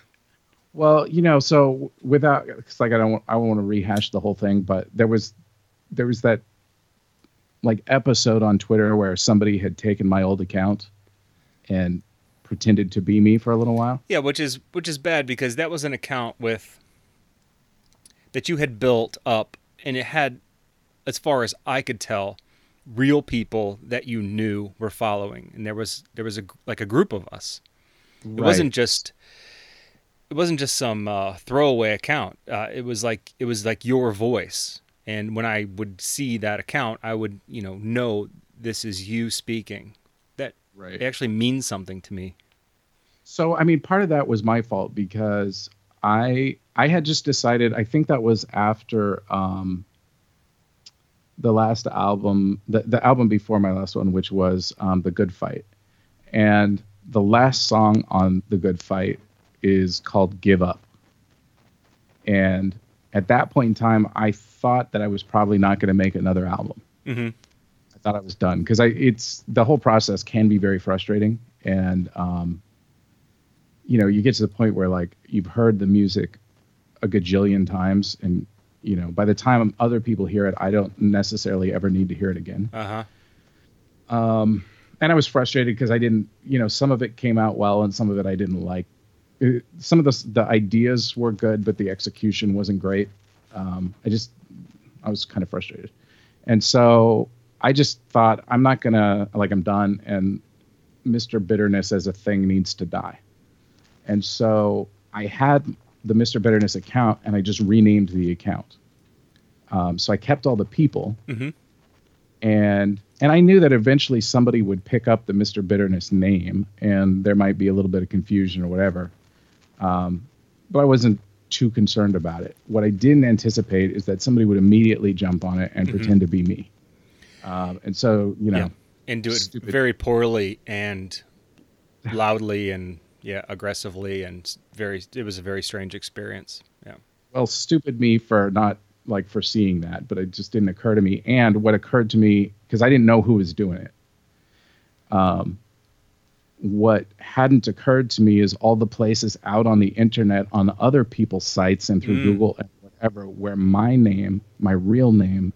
Well, you know, so without, cause like I don't, I don't want to rehash the whole thing, but there was, there was that, like episode on Twitter where somebody had taken my old account, and pretended to be me for a little while. Yeah, which is which is bad because that was an account with that you had built up and it had as far as I could tell real people that you knew were following and there was there was a like a group of us. It wasn't just it wasn't just some uh, throwaway account. Uh, it was like it was like your voice. And when I would see that account, I would, you know, know this is you speaking. That right. it actually means something to me. So I mean, part of that was my fault because I I had just decided. I think that was after um, the last album, the the album before my last one, which was um, the Good Fight, and the last song on the Good Fight is called "Give Up," and at that point in time, I thought that I was probably not going to make another album. Mm-hmm. I thought I was done because I it's the whole process can be very frustrating and um, you know you get to the point where like you've heard the music a gajillion times and you know by the time other people hear it I don't necessarily ever need to hear it again. Uh huh. Um, and I was frustrated because I didn't you know some of it came out well and some of it I didn't like. It- some of the the ideas were good but the execution wasn't great. Um, I just I was kind of frustrated. And so I just thought I'm not gonna like I'm done and Mr. Bitterness as a thing needs to die. And so I had the Mr. Bitterness account and I just renamed the account. Um, so I kept all the people Mhm. and and I knew that eventually somebody would pick up the Mr. Bitterness name and there might be a little bit of confusion or whatever. Um, but I wasn't too concerned about it. What I didn't anticipate is that somebody would immediately jump on it and Mhm. pretend to be me. Um, and so, you know, Yeah. and do it stupid- very poorly and loudly and yeah aggressively and very it was a very strange experience yeah well, stupid me for not like foreseeing that, but it just didn't occur to me. And what occurred to me because I didn't know who was doing it. Um, what hadn't occurred to me is all the places out on the internet on other people's sites and through Mm. Google and whatever where my name, my real name,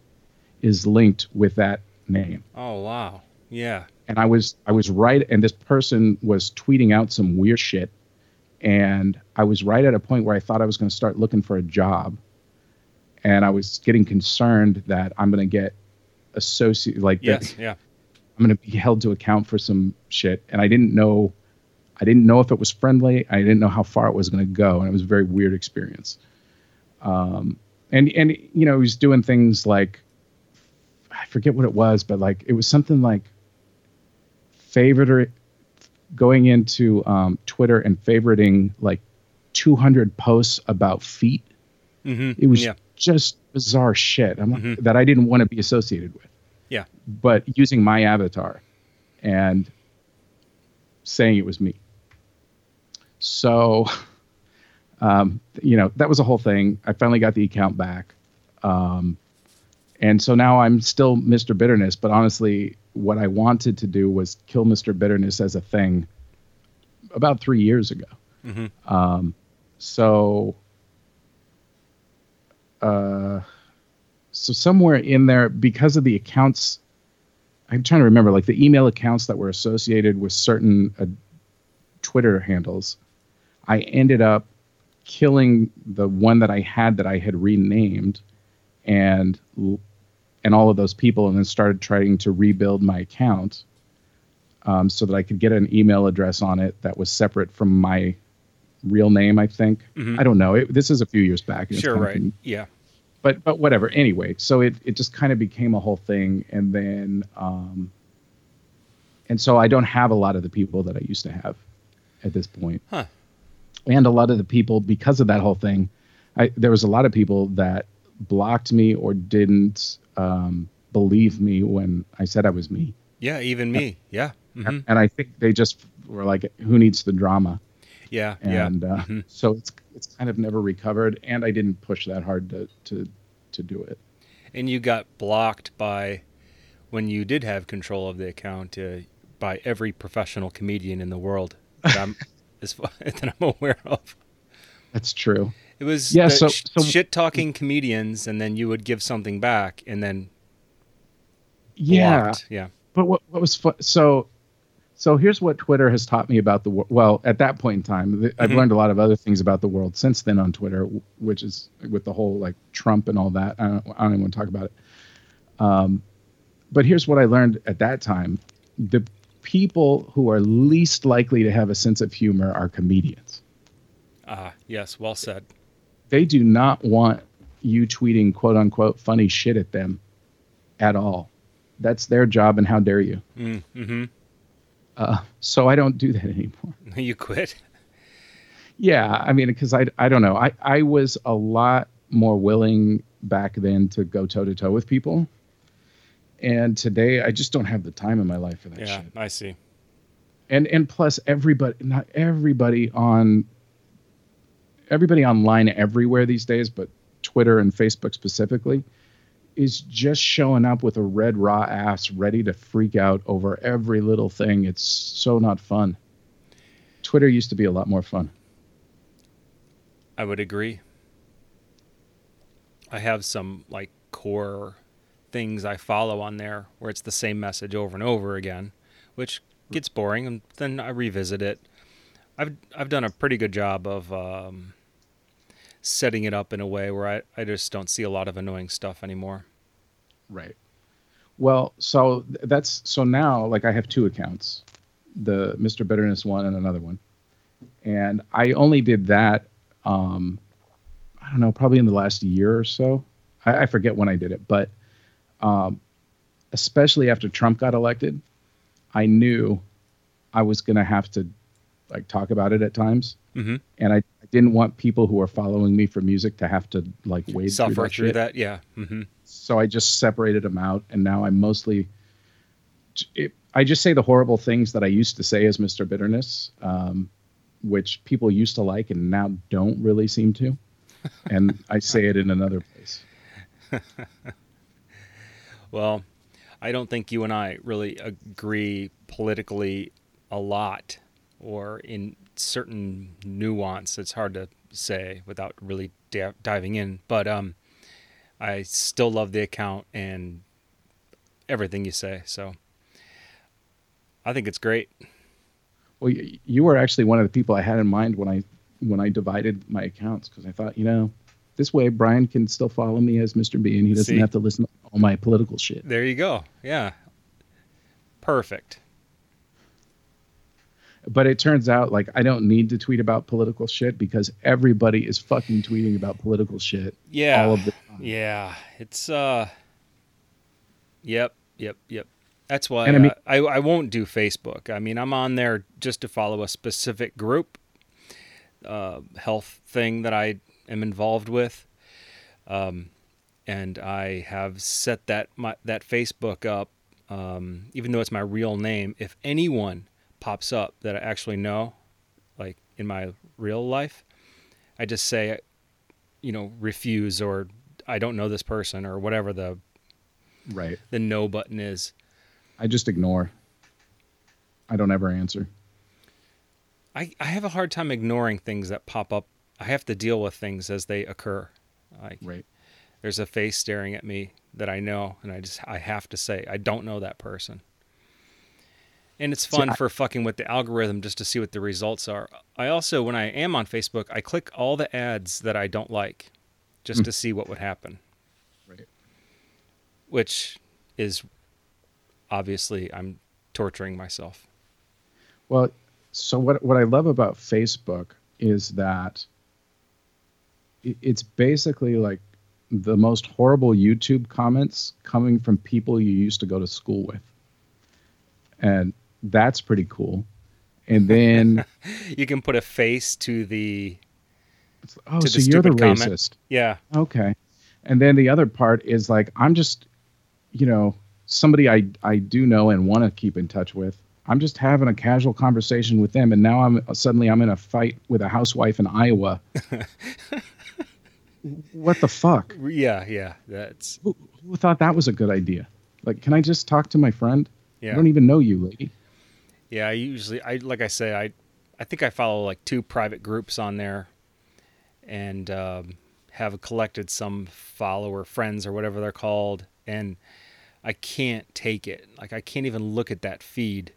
is linked with that name. oh wow yeah and I was I was right, and this person was tweeting out some weird shit, and I was right at a point where I thought I was going to start looking for a job, and I was getting concerned that I'm going to get associated like that yeah I'm going to be held to account for some shit, and I didn't know, I didn't know if it was friendly. I didn't know how far it was going to go, and it was a very weird experience. Um, and and you know, he was doing things like, I forget what it was, but like it was something like favorite going into um, Twitter and favoriting like 200 posts about feet. mm-hmm. It was yeah just bizarre shit I'm like, Mhm. that I didn't want to be associated with. But using my avatar and saying it was me. So, um, you know, that was a whole thing. I finally got the account back. Um, and so now I'm still Mr. Bitterness, but honestly, what I wanted to do was kill Mr. Bitterness as a thing about three years ago. Mhm. Um, so, uh, so somewhere in there, because of the accounts, I'm trying to remember, like the email accounts that were associated with certain uh, Twitter handles, I ended up killing the one that I had that I had renamed, and and all of those people, and then started trying to rebuild my account um, so that I could get an email address on it that was separate from my real name. I think Mhm. I don't know. It, this is a few years back. Sure, of right. Yeah. But but whatever. Anyway, so it it just kind of became a whole thing, and then um, and so I don't have a lot of the people that I used to have at this point. Huh. And a lot of the people because of that whole thing, I there was a lot of people that blocked me or didn't um, believe me when I said I was me, Yeah, even me. Yeah. hmm and I think they just were like, "Who needs the drama?" Yeah. Yeah. and uh, Mhm. so it's it's kind of never recovered, and I didn't push that hard to to to do it. And you got blocked by when you did have control of the account uh, by every professional comedian in the world that I'm as far, that I'm aware of. That's true. It was Yeah, so- sh- so- shit talking comedians, and then you would give something back, and then Yeah, blocked. Yeah. but what what was fun? So, so here's what Twitter has taught me about the world. Well, at that point in time, th- I've Mhm. learned a lot of other things about the world since then on Twitter, which is with the whole like Trump and all that. I don't, I don't even want to talk about it. Um, but here's what I learned at that time: the people who are least likely to have a sense of humor are comedians. Ah, yes. Well said. They do not want you tweeting quote unquote funny shit at them at all. That's their job, and how dare you? Mm, hmm Uh, so I don't do that anymore. You quit. Yeah, I mean, because I, I don't know. I, I was a lot more willing back then to go toe to toe with people. And today I just don't have the time in my life for that shit. Yeah, shit. I see. And and plus everybody not everybody on everybody online everywhere these days, but Twitter and Facebook specifically, is just showing up with a red raw ass ready to freak out over every little thing. It's so not fun. Twitter used to be a lot more fun. I would agree. I have some like core things I follow on there where it's the same message over and over again, which gets boring, and then I revisit it. I've I've done a pretty good job of um, setting it up in a way where I, I just don't see a lot of annoying stuff anymore. Right. Well, so that's so now like I have two accounts, the Mr. Bitterness one and another one, and I only did that. Um, I don't know, probably in the last year or so. I, I forget when I did it, but um, especially after Trump got elected, I knew I was going to have to like talk about it at times, Mm-hmm. and I, I didn't want people who are following me for music to have to like wade through Suffer that through that, yeah. Mm-hmm. so I just separated them out, and now I'm mostly. It, I just say the horrible things that I used to say as Mr. Bitterness, um, which people used to like and now don't really seem to, and I say it in another place. Well, I don't think you and I really agree politically a lot or in certain nuance. It's hard to say without really da- diving in, but um, I still love the account and everything you say. So I think it's great. Well, y- you were actually one of the people I had in mind when I when I divided my accounts because I thought, you know, this way Brian can still follow me as Mr. B, and he doesn't See? have to listen to all my political shit. There you go. Yeah. Perfect. But it turns out like I don't need to tweet about political shit because everybody is fucking tweeting about political shit Yeah. all of the time. Yeah, it's uh Yep, yep, yep. That's why I mean- uh, I I won't do Facebook. I mean, I'm on there just to follow a specific group uh health thing that I am involved with. Um and I have set that my that Facebook up um even though it's my real name, if anyone pops up that I actually know like in my real life, I just say you know, refuse or I don't know this person or whatever the Right. the no button is. I just ignore. I don't ever answer. I, I have a hard time ignoring things that pop up. I have to deal with things as they occur. Like Right. there's a face staring at me that I know, and I just I have to say I don't know that person. And it's fun for fucking with the algorithm just to see what the results are. I also, when I am on Facebook, I click all the ads that I don't like, just Hmm. to see what would happen. Right. Which is obviously I'm torturing myself. Well, so what what I love about Facebook is that it's basically like the most horrible YouTube comments coming from people you used to go to school with. And that's pretty cool. And then You can put a face to the oh, To so the you're the comment. racist. yeah. Okay. And then the other part is like I'm just you know, somebody I I do know and want to keep in touch with. I'm just having a casual conversation with them and now I'm suddenly I'm in a fight with a housewife in Iowa. what the fuck? Yeah, yeah. That's Who, who thought that was a good idea? Like can I just talk to my friend? Yeah. I don't even know you, lady. Yeah, I usually I like I say I I think I follow like two private groups on there and um, have collected some follower friends or whatever they're called and I can't take it. Like I can't even look at that feed.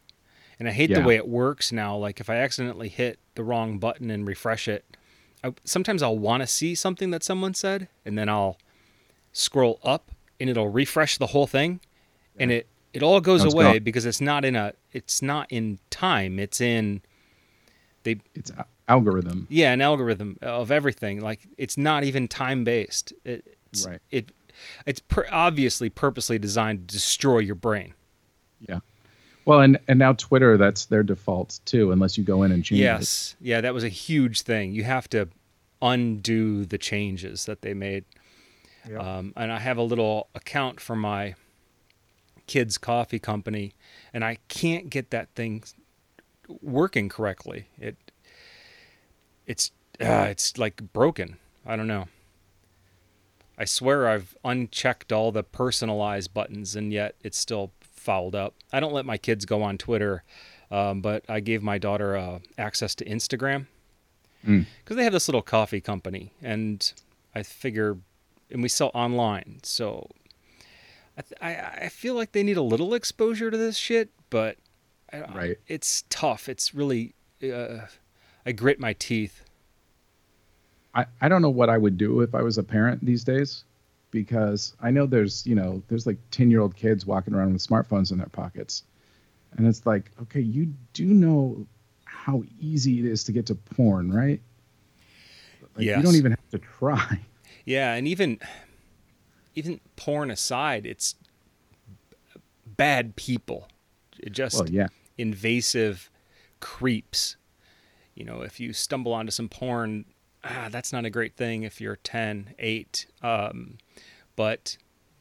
And I hate the way it works now. Like if I accidentally hit the wrong button and refresh it, I, sometimes I'll want to see something that someone said and then I'll scroll up and it'll refresh the whole thing and it it all goes Sounds away gone. because it's not in a it's not in time it's in they It's algorithm. yeah an algorithm of everything like it's not even time based it, it's, Right. it it's per, obviously purposely designed to destroy your brain Yeah. Well, and and now Twitter that's their default too unless you go in and change it. yes yeah that was a huge thing you have to undo the changes that they made Yeah. um, and i have a little account for my kids coffee company and i can't get that thing working correctly. It it's uh, it's like broken. I don't know. I swear i've unchecked all the personalized buttons and yet it's still fouled up. I don't let my kids go on twitter um, but i gave my daughter uh, access to instagram Mm. because they have this little coffee company and i figure and we sell online so I, th- I I feel like they need a little exposure to this shit, but I, Right. it's tough. It's really uh, I grit my teeth. I, I don't know what I would do if I was a parent these days because I know there's, you know, there's like 10 year old kids walking around with smartphones in their pockets. And it's like, okay, you do know how easy it is to get to porn, right? Like, You don't even have to try. Yeah, and even even porn aside, it's bad people. It just Well, yeah. invasive creeps. You know, if you stumble onto some porn, ah, that's not a great thing if you're 10, 8. Um, but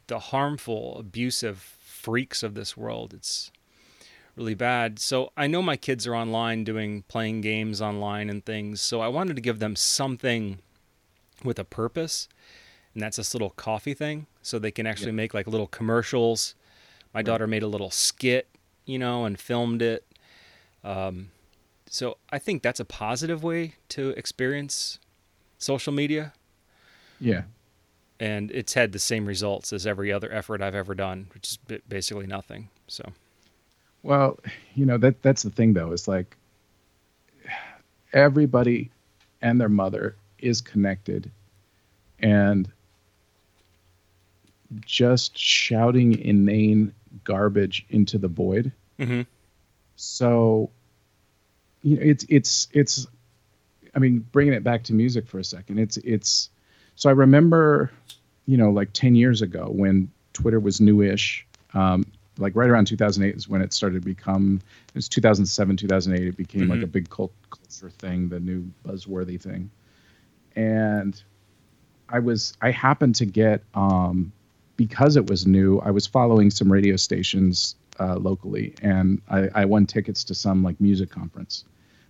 the harmful, abusive freaks of this world, it's really bad. So I know my kids are online doing playing games online and things. So I wanted to give them something with a purpose. And that's this little coffee thing. So they can actually make like little commercials. My daughter made a little skit, you know, and filmed it. Um, so I think that's a positive way to experience social media. Yeah. And it's had the same results as every other effort I've ever done, which is basically nothing. So, Well, you know, that that's the thing though, is like everybody and their mother is connected and just shouting inane garbage into the void. hmm So you know, it's it's it's I mean, bringing it back to music for a second. It's it's so I remember, you know, like 10 years ago when Twitter was newish, um, like right around 2008 is when it started to become it was 2007 2008 it became like Mhm. a big cult culture thing the new buzzworthy thing and i was i happened to get um because it was new i was following some radio stations uh, locally and I, I won tickets to some like music conference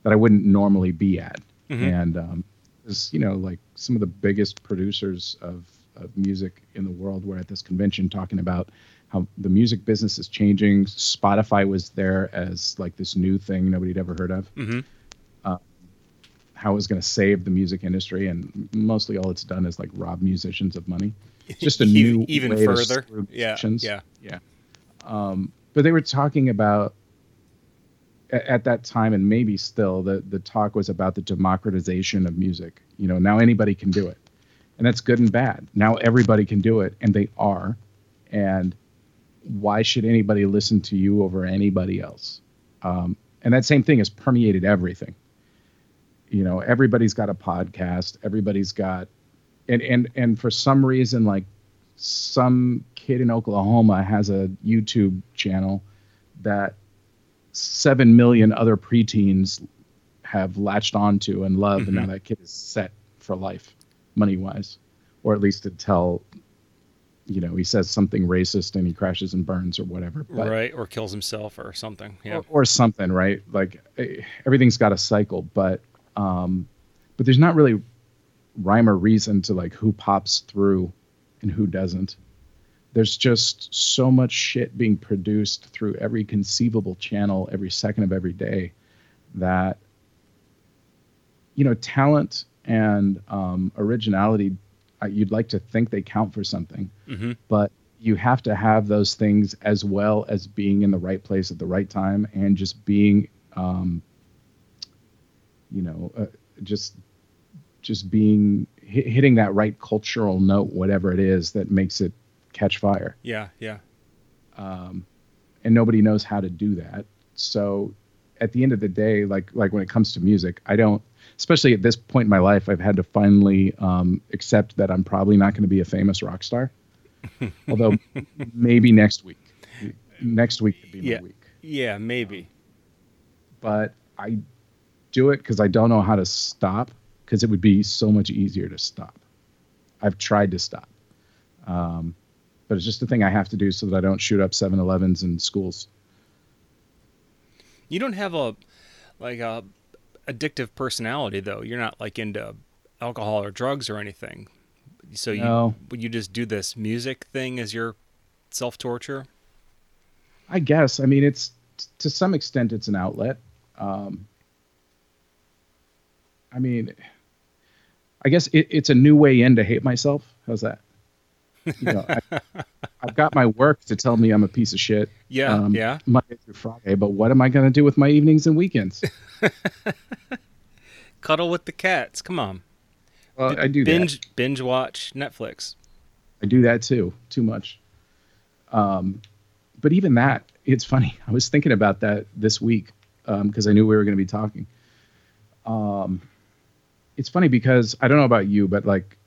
that i wouldn't normally be at Mhm. and um was you know like some of the biggest producers of, of music in the world were at this convention talking about how the music business is changing spotify was there as like this new thing nobody'd ever heard of hmm uh, how it was going to save the music industry, and mostly all it's done is like rob musicians of money. Just a new even way further. screw Yeah, yeah. yeah. Um, but they were talking about at that time, and maybe still, the the talk was about the democratization of music. You know, now anybody can do it, and that's good and bad. Now everybody can do it, and they are. And why should anybody listen to you over anybody else? Um, and that same thing has permeated everything. You know, everybody's got a podcast. Everybody's got, and and and for some reason, like some kid in Oklahoma has a YouTube channel that seven million other preteens have latched onto and love, and now Mhm. that kid is set for life, money wise, or at least until you know he says something racist and he crashes and burns or whatever. But, right, or kills himself or something. Yeah. or, or something, right? Like eh, everything's got a cycle, but um, but there's not really rhyme or reason to like who pops through and who doesn't. There's just so much shit being produced through every conceivable channel every second of every day that you know talent and um, originality uh, you'd like to think they count for something hmm but you have to have those things as well as being in the right place at the right time and just being um, you know uh, just just being hit, hitting that right cultural note whatever it is that makes it catch fire. Yeah, yeah. um, and nobody knows how to do that. So at the end of the day like like when it comes to music i don't especially at this point in my life i've had to finally um, accept that i'm probably not going to be a famous rock star. Although maybe next week. Next week could be my week. Yeah, maybe. but i do it because i don't know how to stop because it would be so much easier to stop i've tried to stop um, but it's just a thing i have to do so that i don't shoot up 7-elevens and schools You don't have a like a addictive personality though. You're not like into alcohol or drugs or anything. So you No. you just do this music thing as your self torture? I guess. I mean, it's to some extent it's an outlet. Um, I mean, I guess it, it's a new way in to hate myself. How's that? You know, I, I've got my work to tell me I'm a piece of shit Yeah, Um, yeah. Monday through Friday, but what am I going to do with my evenings and weekends? Cuddle with the cats. Come on. Well, I do that. binge binge watch Netflix. I do that too, too much. Um, but even that, it's funny. I was thinking about that this week because I knew we were going to be talking. Um, it's funny because I don't know about you, but like,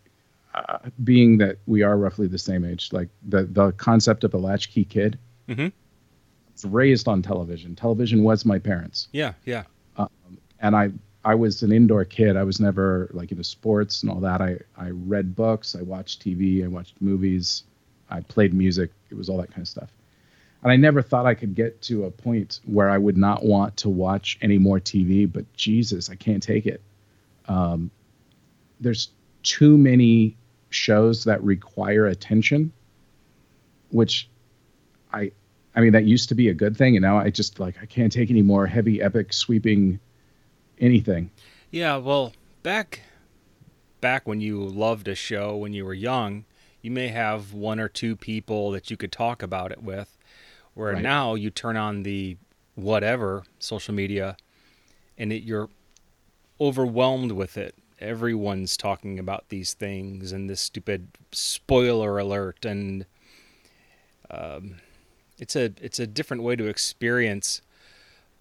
uh, being that we are roughly the same age, like the the concept of a latchkey kid, Mhm. it's raised on television. Television was my parents, Yeah, yeah. and I I was an indoor kid. I was never like into sports and all that. I I read books, I watched TV, I watched movies, I played music. It was all that kind of stuff. And I never thought I could get to a point where I would not want to watch any more TV. But Jesus, I can't take it. Um, there's too many shows that require attention, which I I mean that used to be a good thing, and now I just like I can't take any more heavy, epic, sweeping anything. Yeah, well, back back when you loved a show when you were young, you may have one or two people that you could talk about it with. Where Right. now you turn on the whatever social media and it, you're overwhelmed with it. Everyone's talking about these things and this stupid spoiler alert and um, it's a it's a different way to experience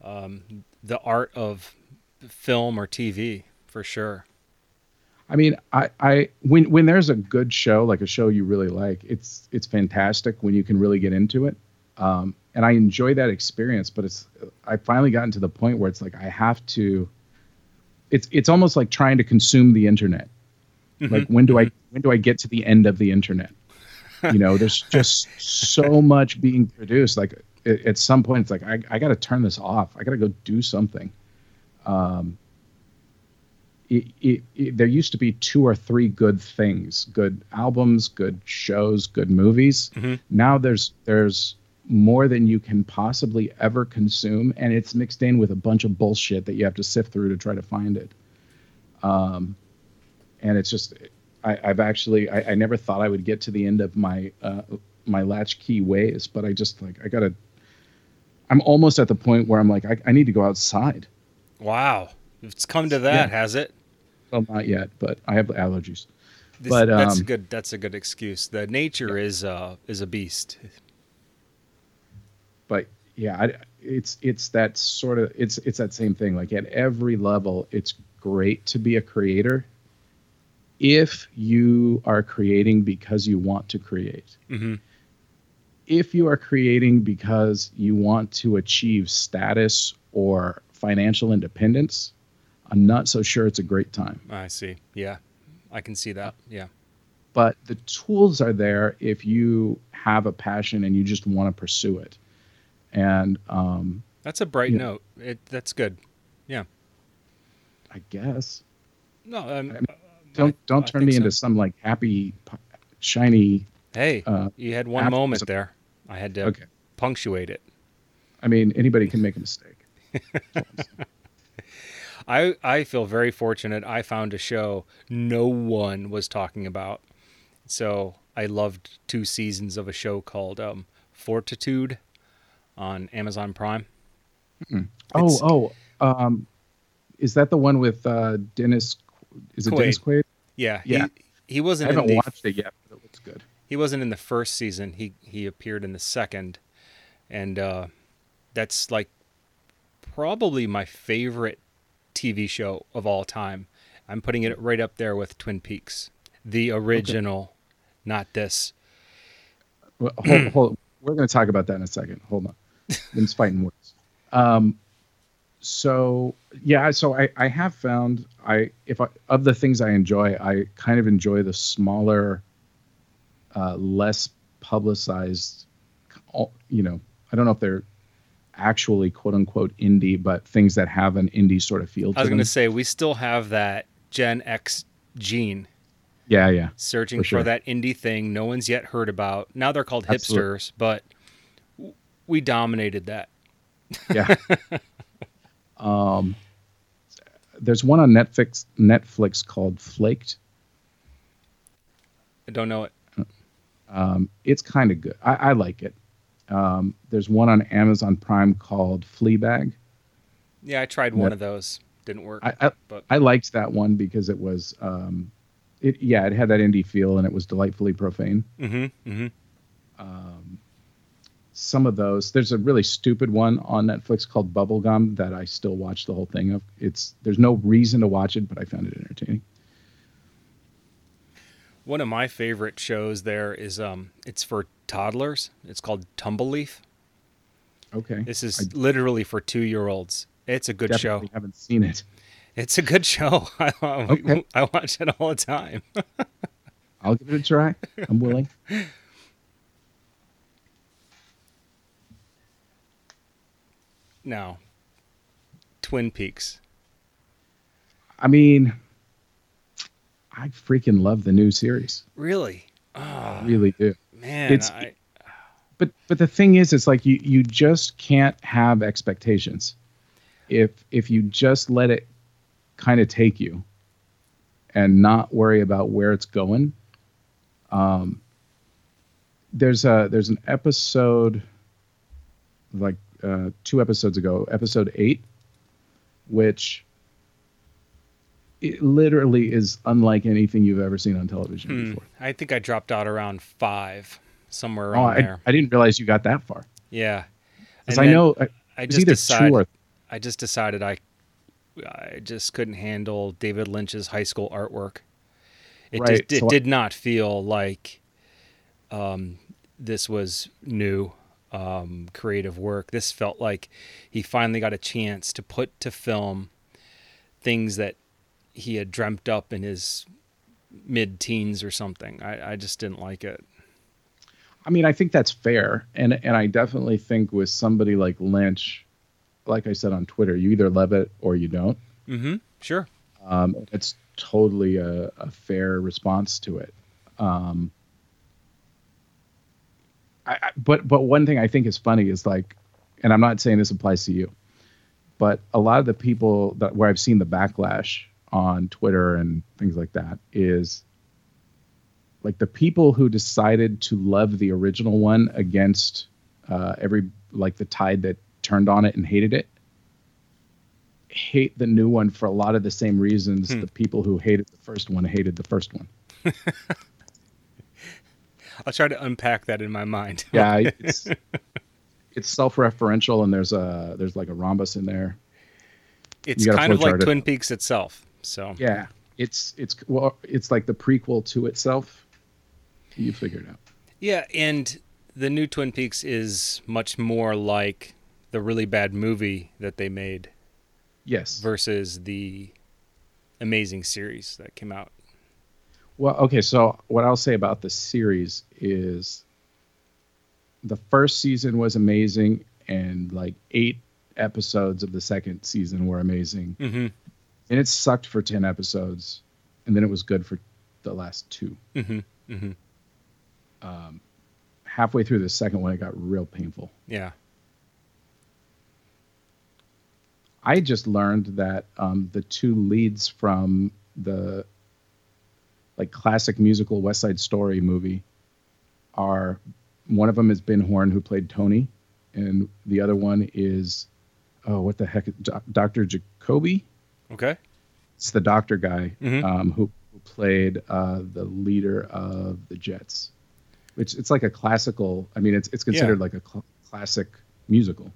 um, the art of film or TV for sure. I mean, I, I when when there's a good show, like a show you really like, it's it's fantastic when you can really get into it. Um, and I enjoy that experience, but it's I finally gotten to the point where it's like I have to it's it's almost like trying to consume the internet. Like when do I when do I get to the end of the internet? You know, there's just so much being produced. Like at, at some point, it's like I, I got to turn this off. I got to go do something. Um, it, it, it, there used to be two or three good things, good albums, good shows, good movies. Mhm. Now there's there's more than you can possibly ever consume, and it's mixed in with a bunch of bullshit that you have to sift through to try to find it. um, and it's just I, I've actually I, I never thought I would get to the end of my uh, my latchkey ways, but I just like I gotta. I'm almost at the point where I'm like I, I need to go outside. Wow, it's come to that, Yeah. has it? Well, not yet, but I have allergies. This, But, that's a good. That's a good excuse. The nature is uh is a beast. But yeah, I, it's it's that sort of it's it's that same thing. Like at every level, it's great to be a creator if you are creating because you want to create. hmm If you are creating because you want to achieve status or financial independence, I'm not so sure it's a great time. I see. Yeah, I can see that. Yeah. But the tools are there if you have a passion and you just want to pursue it. And um, That's a bright note. It that's good. Yeah. I guess No, um, I don't don't I turn think me so. into some like happy, shiny. hey, uh, you had one moment there. I had to Okay, punctuate it. I mean anybody can make a mistake. I I feel very fortunate. I found a show no one was talking about. So I loved two seasons of a show called um, Fortitude on Amazon Prime. Oh It's- oh, um, is that the one with uh, Dennis? Is it Dennis Quaid? Yeah, Yeah. He, he wasn't in haven't the watched it yet, but it looks good. he wasn't in the first season. He he appeared in the second, and uh, that's like probably my favorite TV show of all time. I'm putting it right up there with Twin Peaks, the original, not this. Well, hold, hold. We're going to talk about that in a second. Hold on. It's fighting words. Um, so yeah, so I, I have found I if I, of the things I enjoy, I kind of enjoy the smaller, uh, less publicized. You know, I don't know if they're actually quote unquote indie, but things that have an indie sort of feel I was going to say we still have that Gen X gene yeah, yeah. searching For for, that indie thing no one's yet heard about. Now they're called Absolutely. hipsters, but we dominated that. yeah. um, there's one on Netflix. Netflix called Flaked. I don't know it. Um, it's kind of good. I, I like it. Um, there's one on Amazon Prime called Fleabag. Yeah, I tried one of those. Didn't work. I, I but I liked that one because it was, um, it yeah, it had that indie feel and it was delightfully profane. mm-hmm, mm-hmm. Um, some of those. There's a really stupid one on Netflix called Bubblegum that I still watch the whole thing of. It's there's no reason to watch it, but I found it entertaining. One of my favorite shows there is um it's for toddlers. It's called Tumbleleaf. Okay. This is I literally for 2-year-olds. It's a good show. Definitely haven't seen it. It's a good show. I, Okay. I watch it all the time. I'll give it a try. I'm willing. Now, Twin Peaks. I mean, I freaking love the new series. Really? Oh, I really do. man, it's- I, But but the thing is, it's like you you just can't have expectations. If if you just let it kind of take you, and not worry about where it's going. Um. There's a there's an episode, like uh, two episodes ago, episode eight, which it literally is unlike anything you've ever seen on television hmm, before. I think I dropped out around five, somewhere Oh, around I, there. I didn't realize you got that far. Yeah. Because I know I, I just either decided. or I just decided I, I just couldn't handle David Lynch's high school artwork. It Right, just it so I- did not feel like, um, this was new, um, creative work. This felt like he finally got a chance to put to film things that he had dreamt up in his mid-teens or something. I, I just didn't like it. I mean, I think that's fair, and and I definitely think with somebody like Lynch, like I said on Twitter, you either love it or you don't. Mm-hmm. Sure. Um, it's totally a, a fair response to it. Um, I, I, but but one thing I think is funny is like, and I'm not saying this applies to you, but a lot of the people that where I've seen the backlash on Twitter and things like that is like the people who decided to love the original one against uh, every like the tide that turned on it and hated it hate the new one for a lot of the same reasons Hmm. the people who hated the first one hated the first one. I'll try to unpack that in my mind. Yeah, it's it's self-referential and there's a there's like a rhombus in there. it's kind of like it. Twin Peaks itself. So Yeah, it's it's well it's like the prequel to itself. You figure it out. Yeah, and the new Twin Peaks is much more like the really bad movie that they made Yes. versus the amazing series that came out. Well, okay, so what I'll say about the series is the first season was amazing and like 8 episodes of the second season were amazing. Mm-hmm. And it sucked for 10 episodes and then it was good for the last 2. Mm-hmm. Mm-hmm. Um halfway through the second one it got real painful. Yeah. I just learned that um, the two leads from the like classic musical West Side Story movie are one of them is Ben Horne who played Tony, and the other one is oh what the heck Dr. Jacoby. Okay. It's the doctor guy Mhm. um, who, who played uh, the leader of the Jets, which it's like a classical. I mean, it's it's considered Yeah. like a cl- classic musical,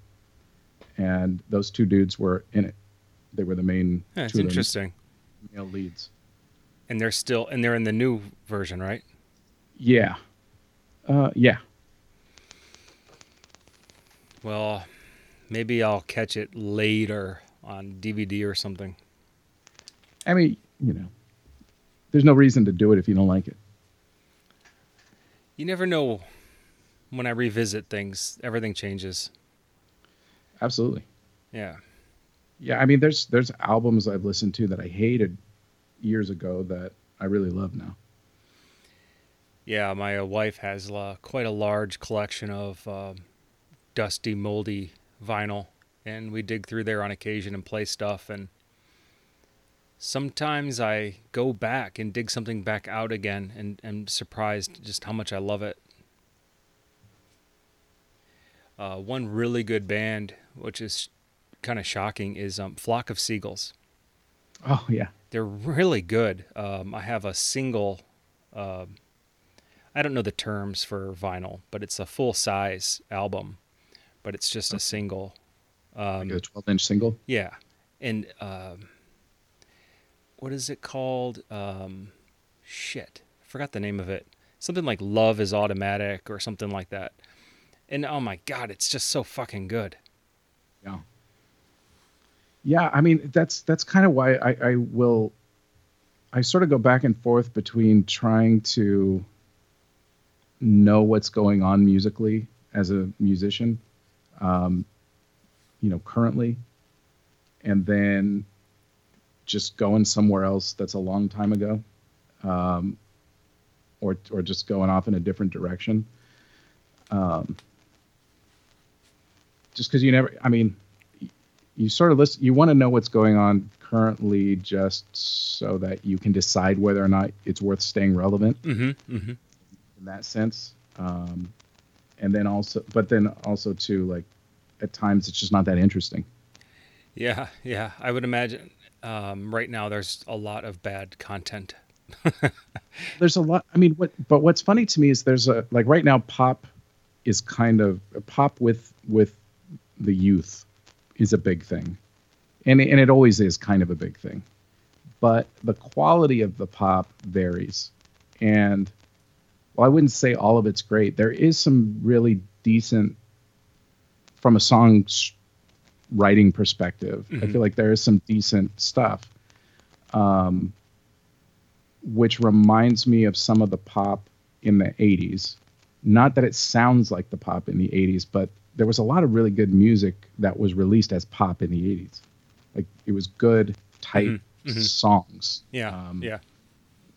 and those two dudes were in it. They were the main Yeah, it's interesting. male leads. And they're still and they're in the new version, right? Yeah, uh, yeah. Well, maybe I'll catch it later on DVD or something. I mean, you know, there's no reason to do it if you don't like it. You never know when I revisit things, everything changes. Absolutely. Yeah. Yeah, I mean, there's there's albums I've listened to that I hated years ago that I really love now. Yeah, my uh, wife has uh, quite a large collection of um dusty, moldy vinyl, and we dig through there on occasion and play stuff. And sometimes I go back and dig something back out again, and am surprised just how much I love it. Uh, one really good band, which is kind of shocking, is um, Flock of Seagulls. Oh yeah, They're really good. Um, I have a single. um I don't know the terms for vinyl, but it's a full size album, but it's just a single. Um, like a 12 inch single. yeah, and um, what is it called? Um, shit, I forgot the name of it. Something like "Love Is Automatic" or something like that. And oh my god, it's just so fucking good. Yeah. Yeah, I mean that's that's kind of why I, I will I sort of go back and forth between trying to know what's going on musically as a musician, um, you know, currently, and then just going somewhere else that's a long time ago, um, or or just going off in a different direction. Um, just because you never, I mean, you sort of listen you want to know what's going on currently just so that you can decide whether or not it's worth staying relevant Mm-hmm. Mm-hmm. in that sense um, and then also but then also too like at times it's just not that interesting Yeah, yeah. I would imagine um, right now there's a lot of bad content. there's a lot i mean what but what's funny to me is there's a like right now pop is kind of pop with with the youth is a big thing and and it always is kind of a big thing but the quality of the pop varies and well i wouldn't say all of it's great there is some really decent from a song writing perspective i Mhm. feel like there is some decent stuff um which reminds me of some of the pop in the 80s. Not that it sounds like the pop in the 80s, but there was a lot of really good music that was released as pop in the 80s. Like it was good, tight Mhm, mhm. songs. Yeah, Um, yeah,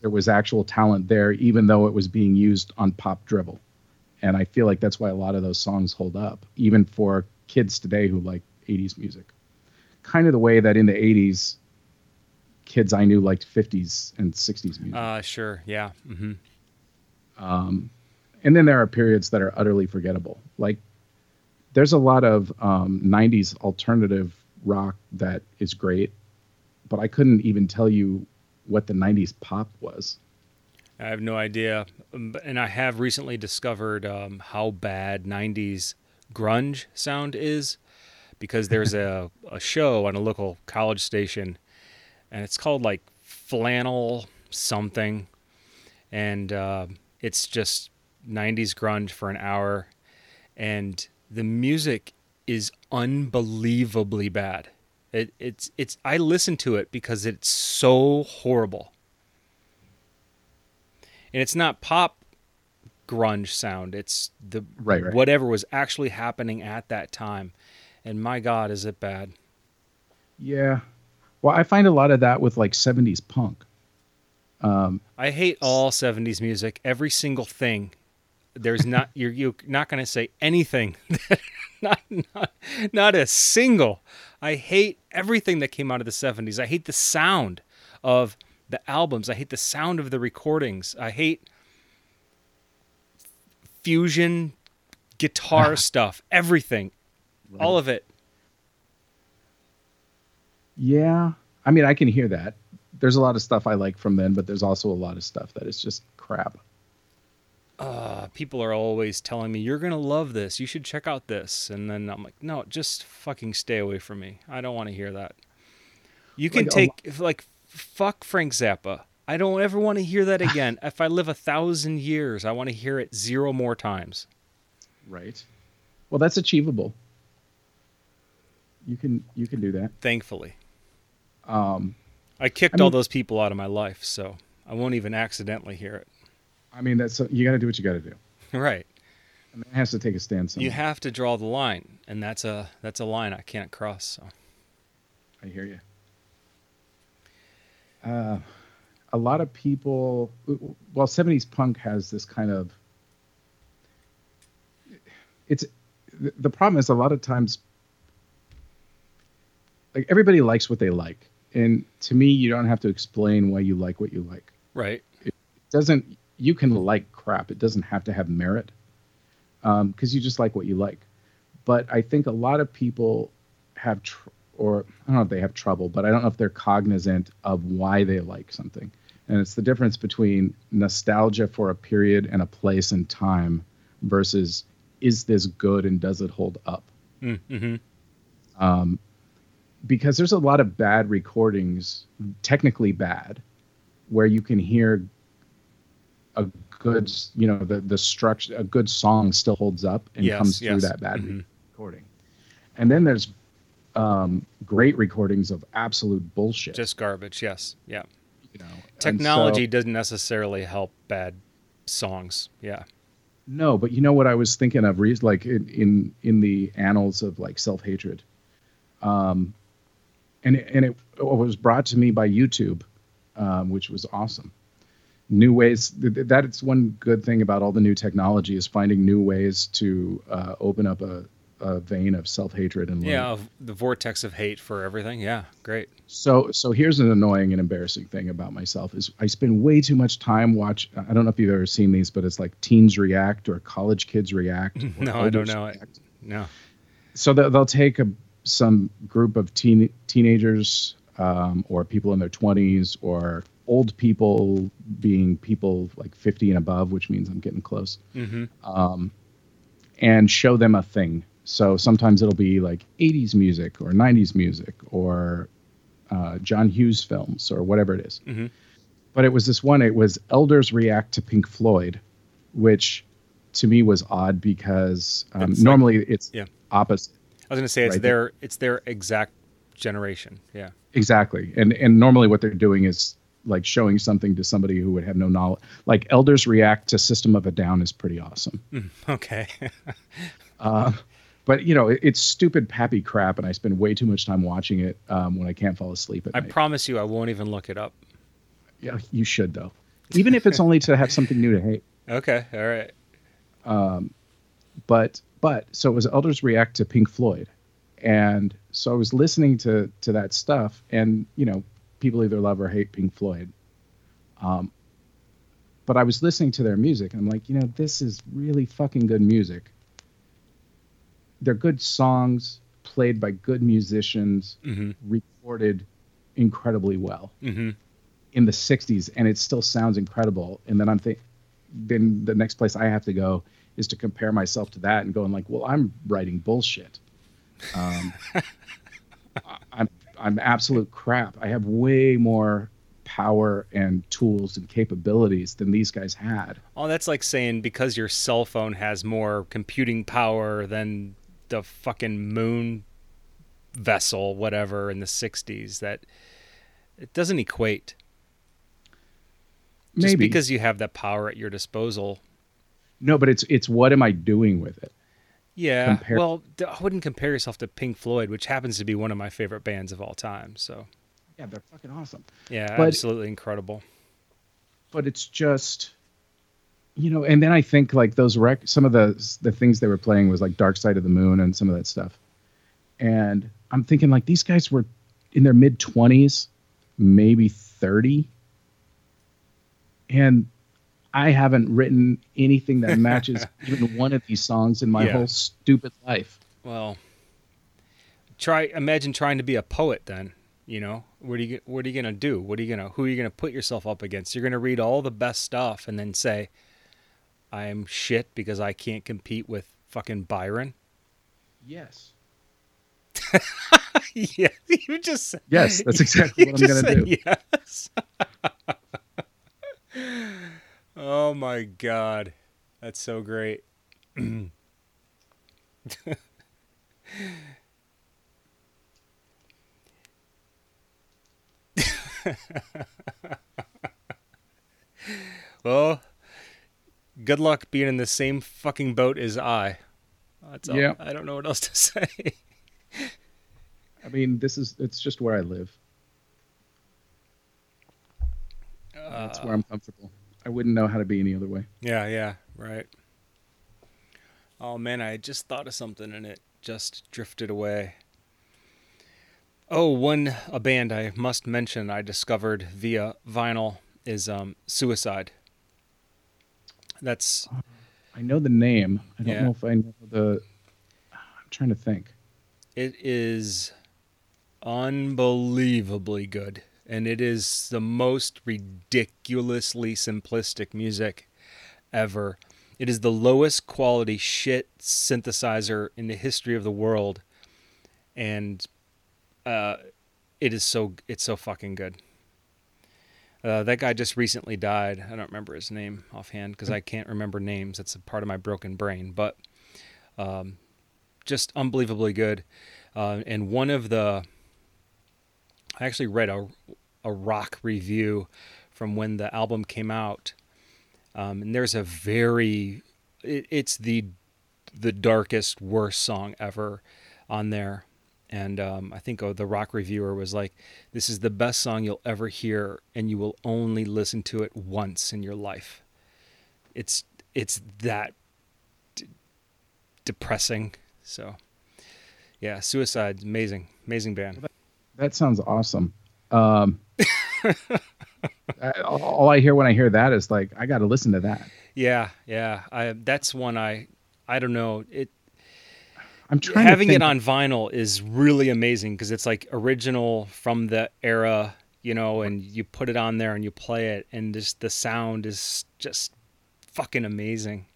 There was actual talent there, even though it was being used on pop drivel. And I feel like that's why a lot of those songs hold up, even for kids today who like 80s music. Kind of the way that in the 80s, kids I knew liked 50s and 60s music. Uh, sure. Yeah. hmm Um, and then there are periods that are utterly forgettable. Like there's a lot of um, 90s alternative rock that is great, but I couldn't even tell you what the 90s pop was. I have no idea. Um, And I have recently discovered um, how bad 90s grunge sound is because there's a, a show on a local college station and it's called like Flannel something. And uh, it's just 90s grunge for an hour. And the music is unbelievably bad. It, it's it's I listen to it because it's so horrible and it's not pop grunge sound it's the Right, right. whatever was actually happening at that time and my god is it bad Yeah. Well, I find a lot of that with like 70s punk. Um, i hate all 70s music every single thing there's not you're you're not going to say anything not not not a single i hate everything that came out of the 70s i hate the sound of the albums i hate the sound of the recordings i hate fusion guitar stuff everything all of it Yeah. I mean, I can hear that. There's a lot of stuff I like from then, but there's also a lot of stuff that is just crap. Uh, people are always telling me you're gonna love this. You should check out this, and then I'm like, no, just fucking stay away from me. I don't want to hear that. You can Like, take if, like fuck Frank Zappa. I don't ever want to hear that again. if I live a thousand years, I want to hear it zero more times. Right. Well, that's achievable. You can you can do that. Thankfully, Um, I kicked I mean- all those people out of my life, so I won't even accidentally hear it. I mean, that's you got to do what you got to do. Right. And it has to take a stand somewhere. You have to draw the line, and that's a that's a line I can't cross. So I hear you. Uh, a lot of people, well, 70s punk has this kind of. It's the problem is a lot of times, like everybody likes what they like, and to me, you don't have to explain why you like what you like. right. It doesn't. You can like crap. It doesn't have to have merit, because you just like what you like. But I think a lot of people have, tr- or I don't know if they have trouble, but I don't know if they're cognizant of why they like something. And it's the difference between nostalgia for a period and a place and time versus is this good and does it hold up? Mm-hmm. um, because there's a lot of bad recordings, technically bad, where you can hear a good, you know, the the structure, a good song still holds up and Yes, comes through yes. that bad Mhm. recording. And then there's um, great recordings of absolute bullshit. Just garbage. Yes. Yeah. you know, Technology so- doesn't necessarily help bad songs. Yeah. No, but you know what I was thinking of, like in in, in the annals of like self hatred, um, and it, and it was brought to me by YouTube, um, which was awesome. New ways th- th- that it's one good thing about all the new technology is finding new ways to uh, open up a, a vein of self hatred and. Yeah. The vortex of hate for everything. Yeah. Great. So so here's an annoying and embarrassing thing about myself is I spend way too much time watch. I don't know if you've ever seen these, but it's like teens react or college kids react. No, I don't know react. No. So they'll, they'll take a, some group of teen teenagers um, or people in their 20s or old people being people like 50 and above, which means I'm getting close, Mm-hmm. um, and show them a thing. So sometimes it'll be like 80s music or 90s music or uh, John Hughes films or whatever it is. Mhm. But it was this one, it was Elders React to Pink Floyd, which to me was odd because um, It's like- normally it's yeah. opposite. I was gonna say it's Right. their it's their exact generation. Yeah. Exactly. And and normally what they're doing is like showing something to somebody who would have no knowledge. Like Elders React to System of a Down is pretty awesome. Okay. Uh, but you know, it, it's stupid pappy crap, and I spend way too much time watching it um, when I can't fall asleep at I night. promise you, I won't even look it up. yeah, you should though, even if it's only to have something new to hate. Okay. All right. Um, But but so it was Elders React to Pink Floyd, and so I was listening to to that stuff, and you know, people either love or hate Pink Floyd. Um, but I was listening to their music and I'm like, you know, this is really fucking good music. They're good songs played by good musicians, Mm-hmm. recorded incredibly well Mm-hmm. in the 60s and it still sounds incredible and then i'm think then the next place i have to go is to compare myself to that and going like well i'm writing bullshit um, i'm i'm absolute crap i have way more power and tools and capabilities than these guys had Oh, that's like saying because your cell phone has more computing power than the fucking moon vessel, whatever, in the 60s, that it doesn't equate. Just maybe because you have that power at your disposal. no but it's it's what am i doing with it Yeah. Compare- well, I wouldn't compare yourself to Pink Floyd, which happens to be one of my favorite bands of all time. So, yeah they're fucking awesome yeah, But- absolutely incredible. but it's just you know and then i think like those rec some of the the things they were playing was like dark side of the moon and some of that stuff and i'm thinking like these guys were in their mid 20s maybe 30 and i haven't written anything that matches even one of these songs in my Yeah. whole stupid life Well, try imagine trying to be a poet then. You know, what are you what are you gonna do? What are you gonna who are you gonna put yourself up against? You're gonna read all the best stuff and then say, "I'm shit because I can't compete with fucking Byron." yes yeah, you just said- Yes, that's exactly what I'm gonna do. Yes. Oh my god, that's so great. well, good luck being in the same fucking boat as I. That's all. Yeah. I don't know what else to say. i mean this is it's just where i live that's where i'm uh, comfortable i wouldn't know how to be any other way Yeah, yeah, right. Oh man, I just thought of something and it just drifted away. Oh, one a band I must mention I discovered via vinyl is um Suicide. That's I know the name. I don't Yeah. know if I know the. I'm trying to think. it is unbelievably good and it is the most ridiculously simplistic music ever. It is the lowest quality shit synthesizer in the history of the world and uh it is so it's so fucking good. Uh, that guy just recently died. I don't remember his name offhand because I can't remember names. That's a part of my broken brain. But um, just unbelievably good. Uh, and one of the, I actually read a, a rock review from when the album came out, um, and there's a very, it, it's the, the darkest, worst song ever on there. And um, I think oh, the rock reviewer was like, "This is the best song you'll ever hear, and you will only listen to it once in your life." It's it's that d- depressing. So, yeah, Suicide, amazing, amazing band. That sounds awesome. Um, I, all I hear when I hear that is like, I got to listen to that. Yeah, yeah. I that's one I I don't know. It I'm trying having it on vinyl is really amazing because it's like original from the era, you know, and you put it on there and you play it, and just the sound is just fucking amazing.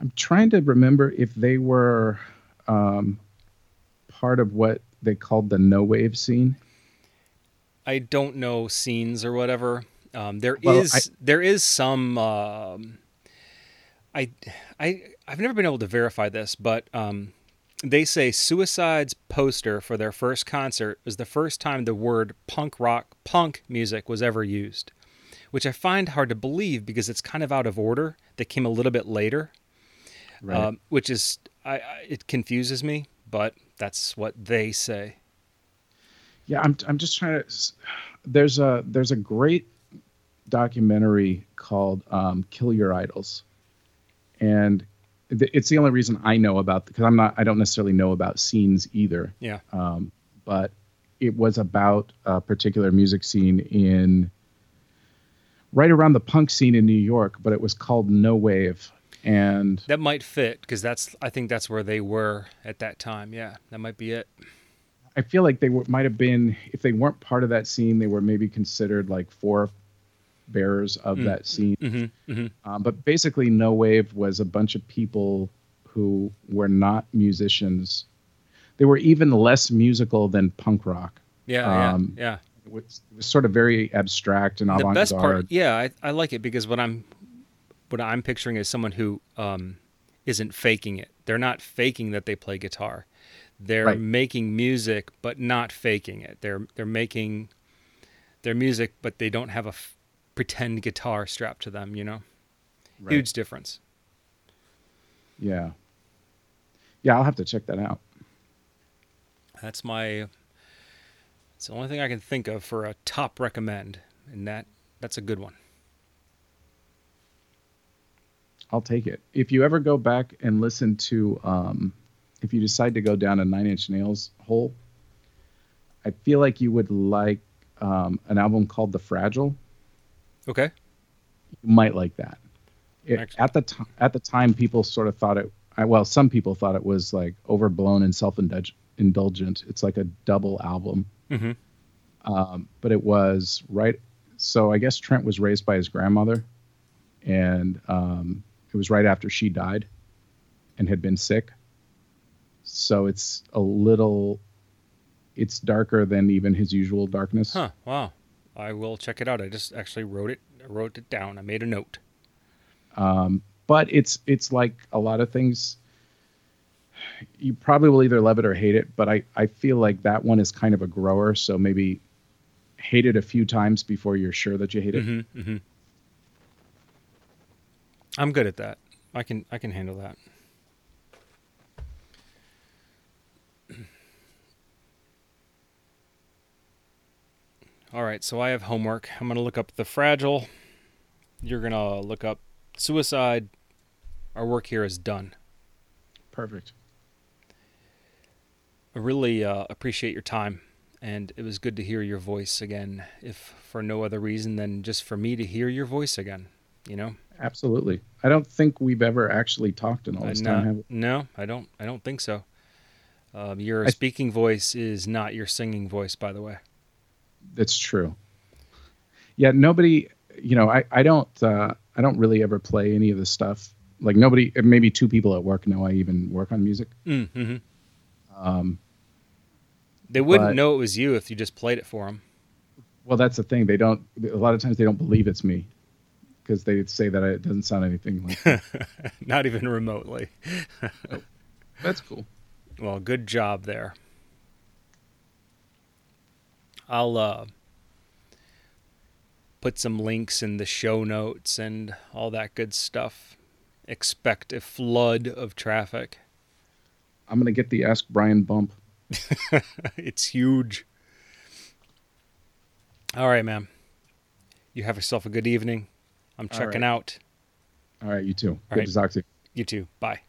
I'm trying to remember if they were um, part of what they called the no wave scene. I don't know scenes or whatever. Um, there is Well, I- there is some. Um, I I I've never been able to verify this, but um, they say Suicide's poster for their first concert was the first time the word punk rock punk music was ever used, which I find hard to believe because it's kind of out of order. That came a little bit later, Right. um, which is I, I it confuses me, but that's what they say. Yeah, I'm I'm just trying to. There's a there's a great documentary called um, "Kill Your Idols," and it's the only reason I know about because I'm not I don't necessarily know about scenes either. Yeah. Um, but it was about a particular music scene in right around the punk scene in New York, but it was called No Wave. And That might fit because that's I think that's where they were at that time. Yeah, that might be it. I feel like they might have been, if they weren't part of that scene, they were maybe considered like four bearers of Mm. that scene. Mm-hmm, mm-hmm. Um, but basically, No Wave was a bunch of people who were not musicians. They were even less musical than punk rock. Yeah, Um, yeah, yeah. It was, it was sort of very abstract and avant-garde. The best part yeah I, I like it because what i'm what i'm picturing is someone who um isn't faking it they're not faking that they play guitar they're Right. making music but not faking it they're they're making their music but they don't have a f- pretend guitar strapped to them you know Right. huge difference Yeah. Yeah, I'll have to check that out. that's my it's the only thing i can think of for a top recommend and that that's a good one I'll take it. If you ever go back and listen to, um, if you decide to go down a Nine Inch Nails hole, I feel like you would like um, an album called The Fragile. okay You might like that. It, at the time, at the time, people sort of thought it. I, well, some people thought it was like overblown and self-indulgent. It's like a double album, mm-hmm. um, but it was right. So I guess Trent was raised by his grandmother, and um, it was right after she died, and had been sick. So it's a little, it's darker than even his usual darkness. Huh. Wow. I will check it out. I just actually wrote it. I wrote it down. I made a note. Um, but it's it's like a lot of things. You probably will either love it or hate it, but I, I feel like that one is kind of a grower, so maybe hate it a few times before you're sure that you hate it. Mm-hmm, mm-hmm. I'm good at that. I can I can handle that. All right, so I have homework. I'm gonna look up the fragile. You're gonna look up suicide. Our work here is done. Perfect. I really uh, appreciate your time, and it was good to hear your voice again. If for no other reason than just for me to hear your voice again, you know. Absolutely. I don't think we've ever actually talked in all Uh, this no, time. Have no, I don't. I don't think so. Um, your I- speaking voice is not your singing voice, by the way. That's true. Yeah, nobody. You know, I I don't uh, I don't really ever play any of this stuff. Like nobody, maybe two people at work know I even work on music. Mm-hmm. Um, They wouldn't But- know it was you if you just played it for them. Well, that's the thing. They don't. A lot of times they don't believe it's me because they say that it doesn't sound anything like. not even remotely. that's cool. Well, good job there. I'll uh, put some links in the show notes and all that good stuff. Expect a flood of traffic. I'm gonna get the Ask Brian bump. it's huge. All right, man. You have yourself a good evening. I'm checking right. out. All right, you too. All Good right. to talk to you. You too. Bye.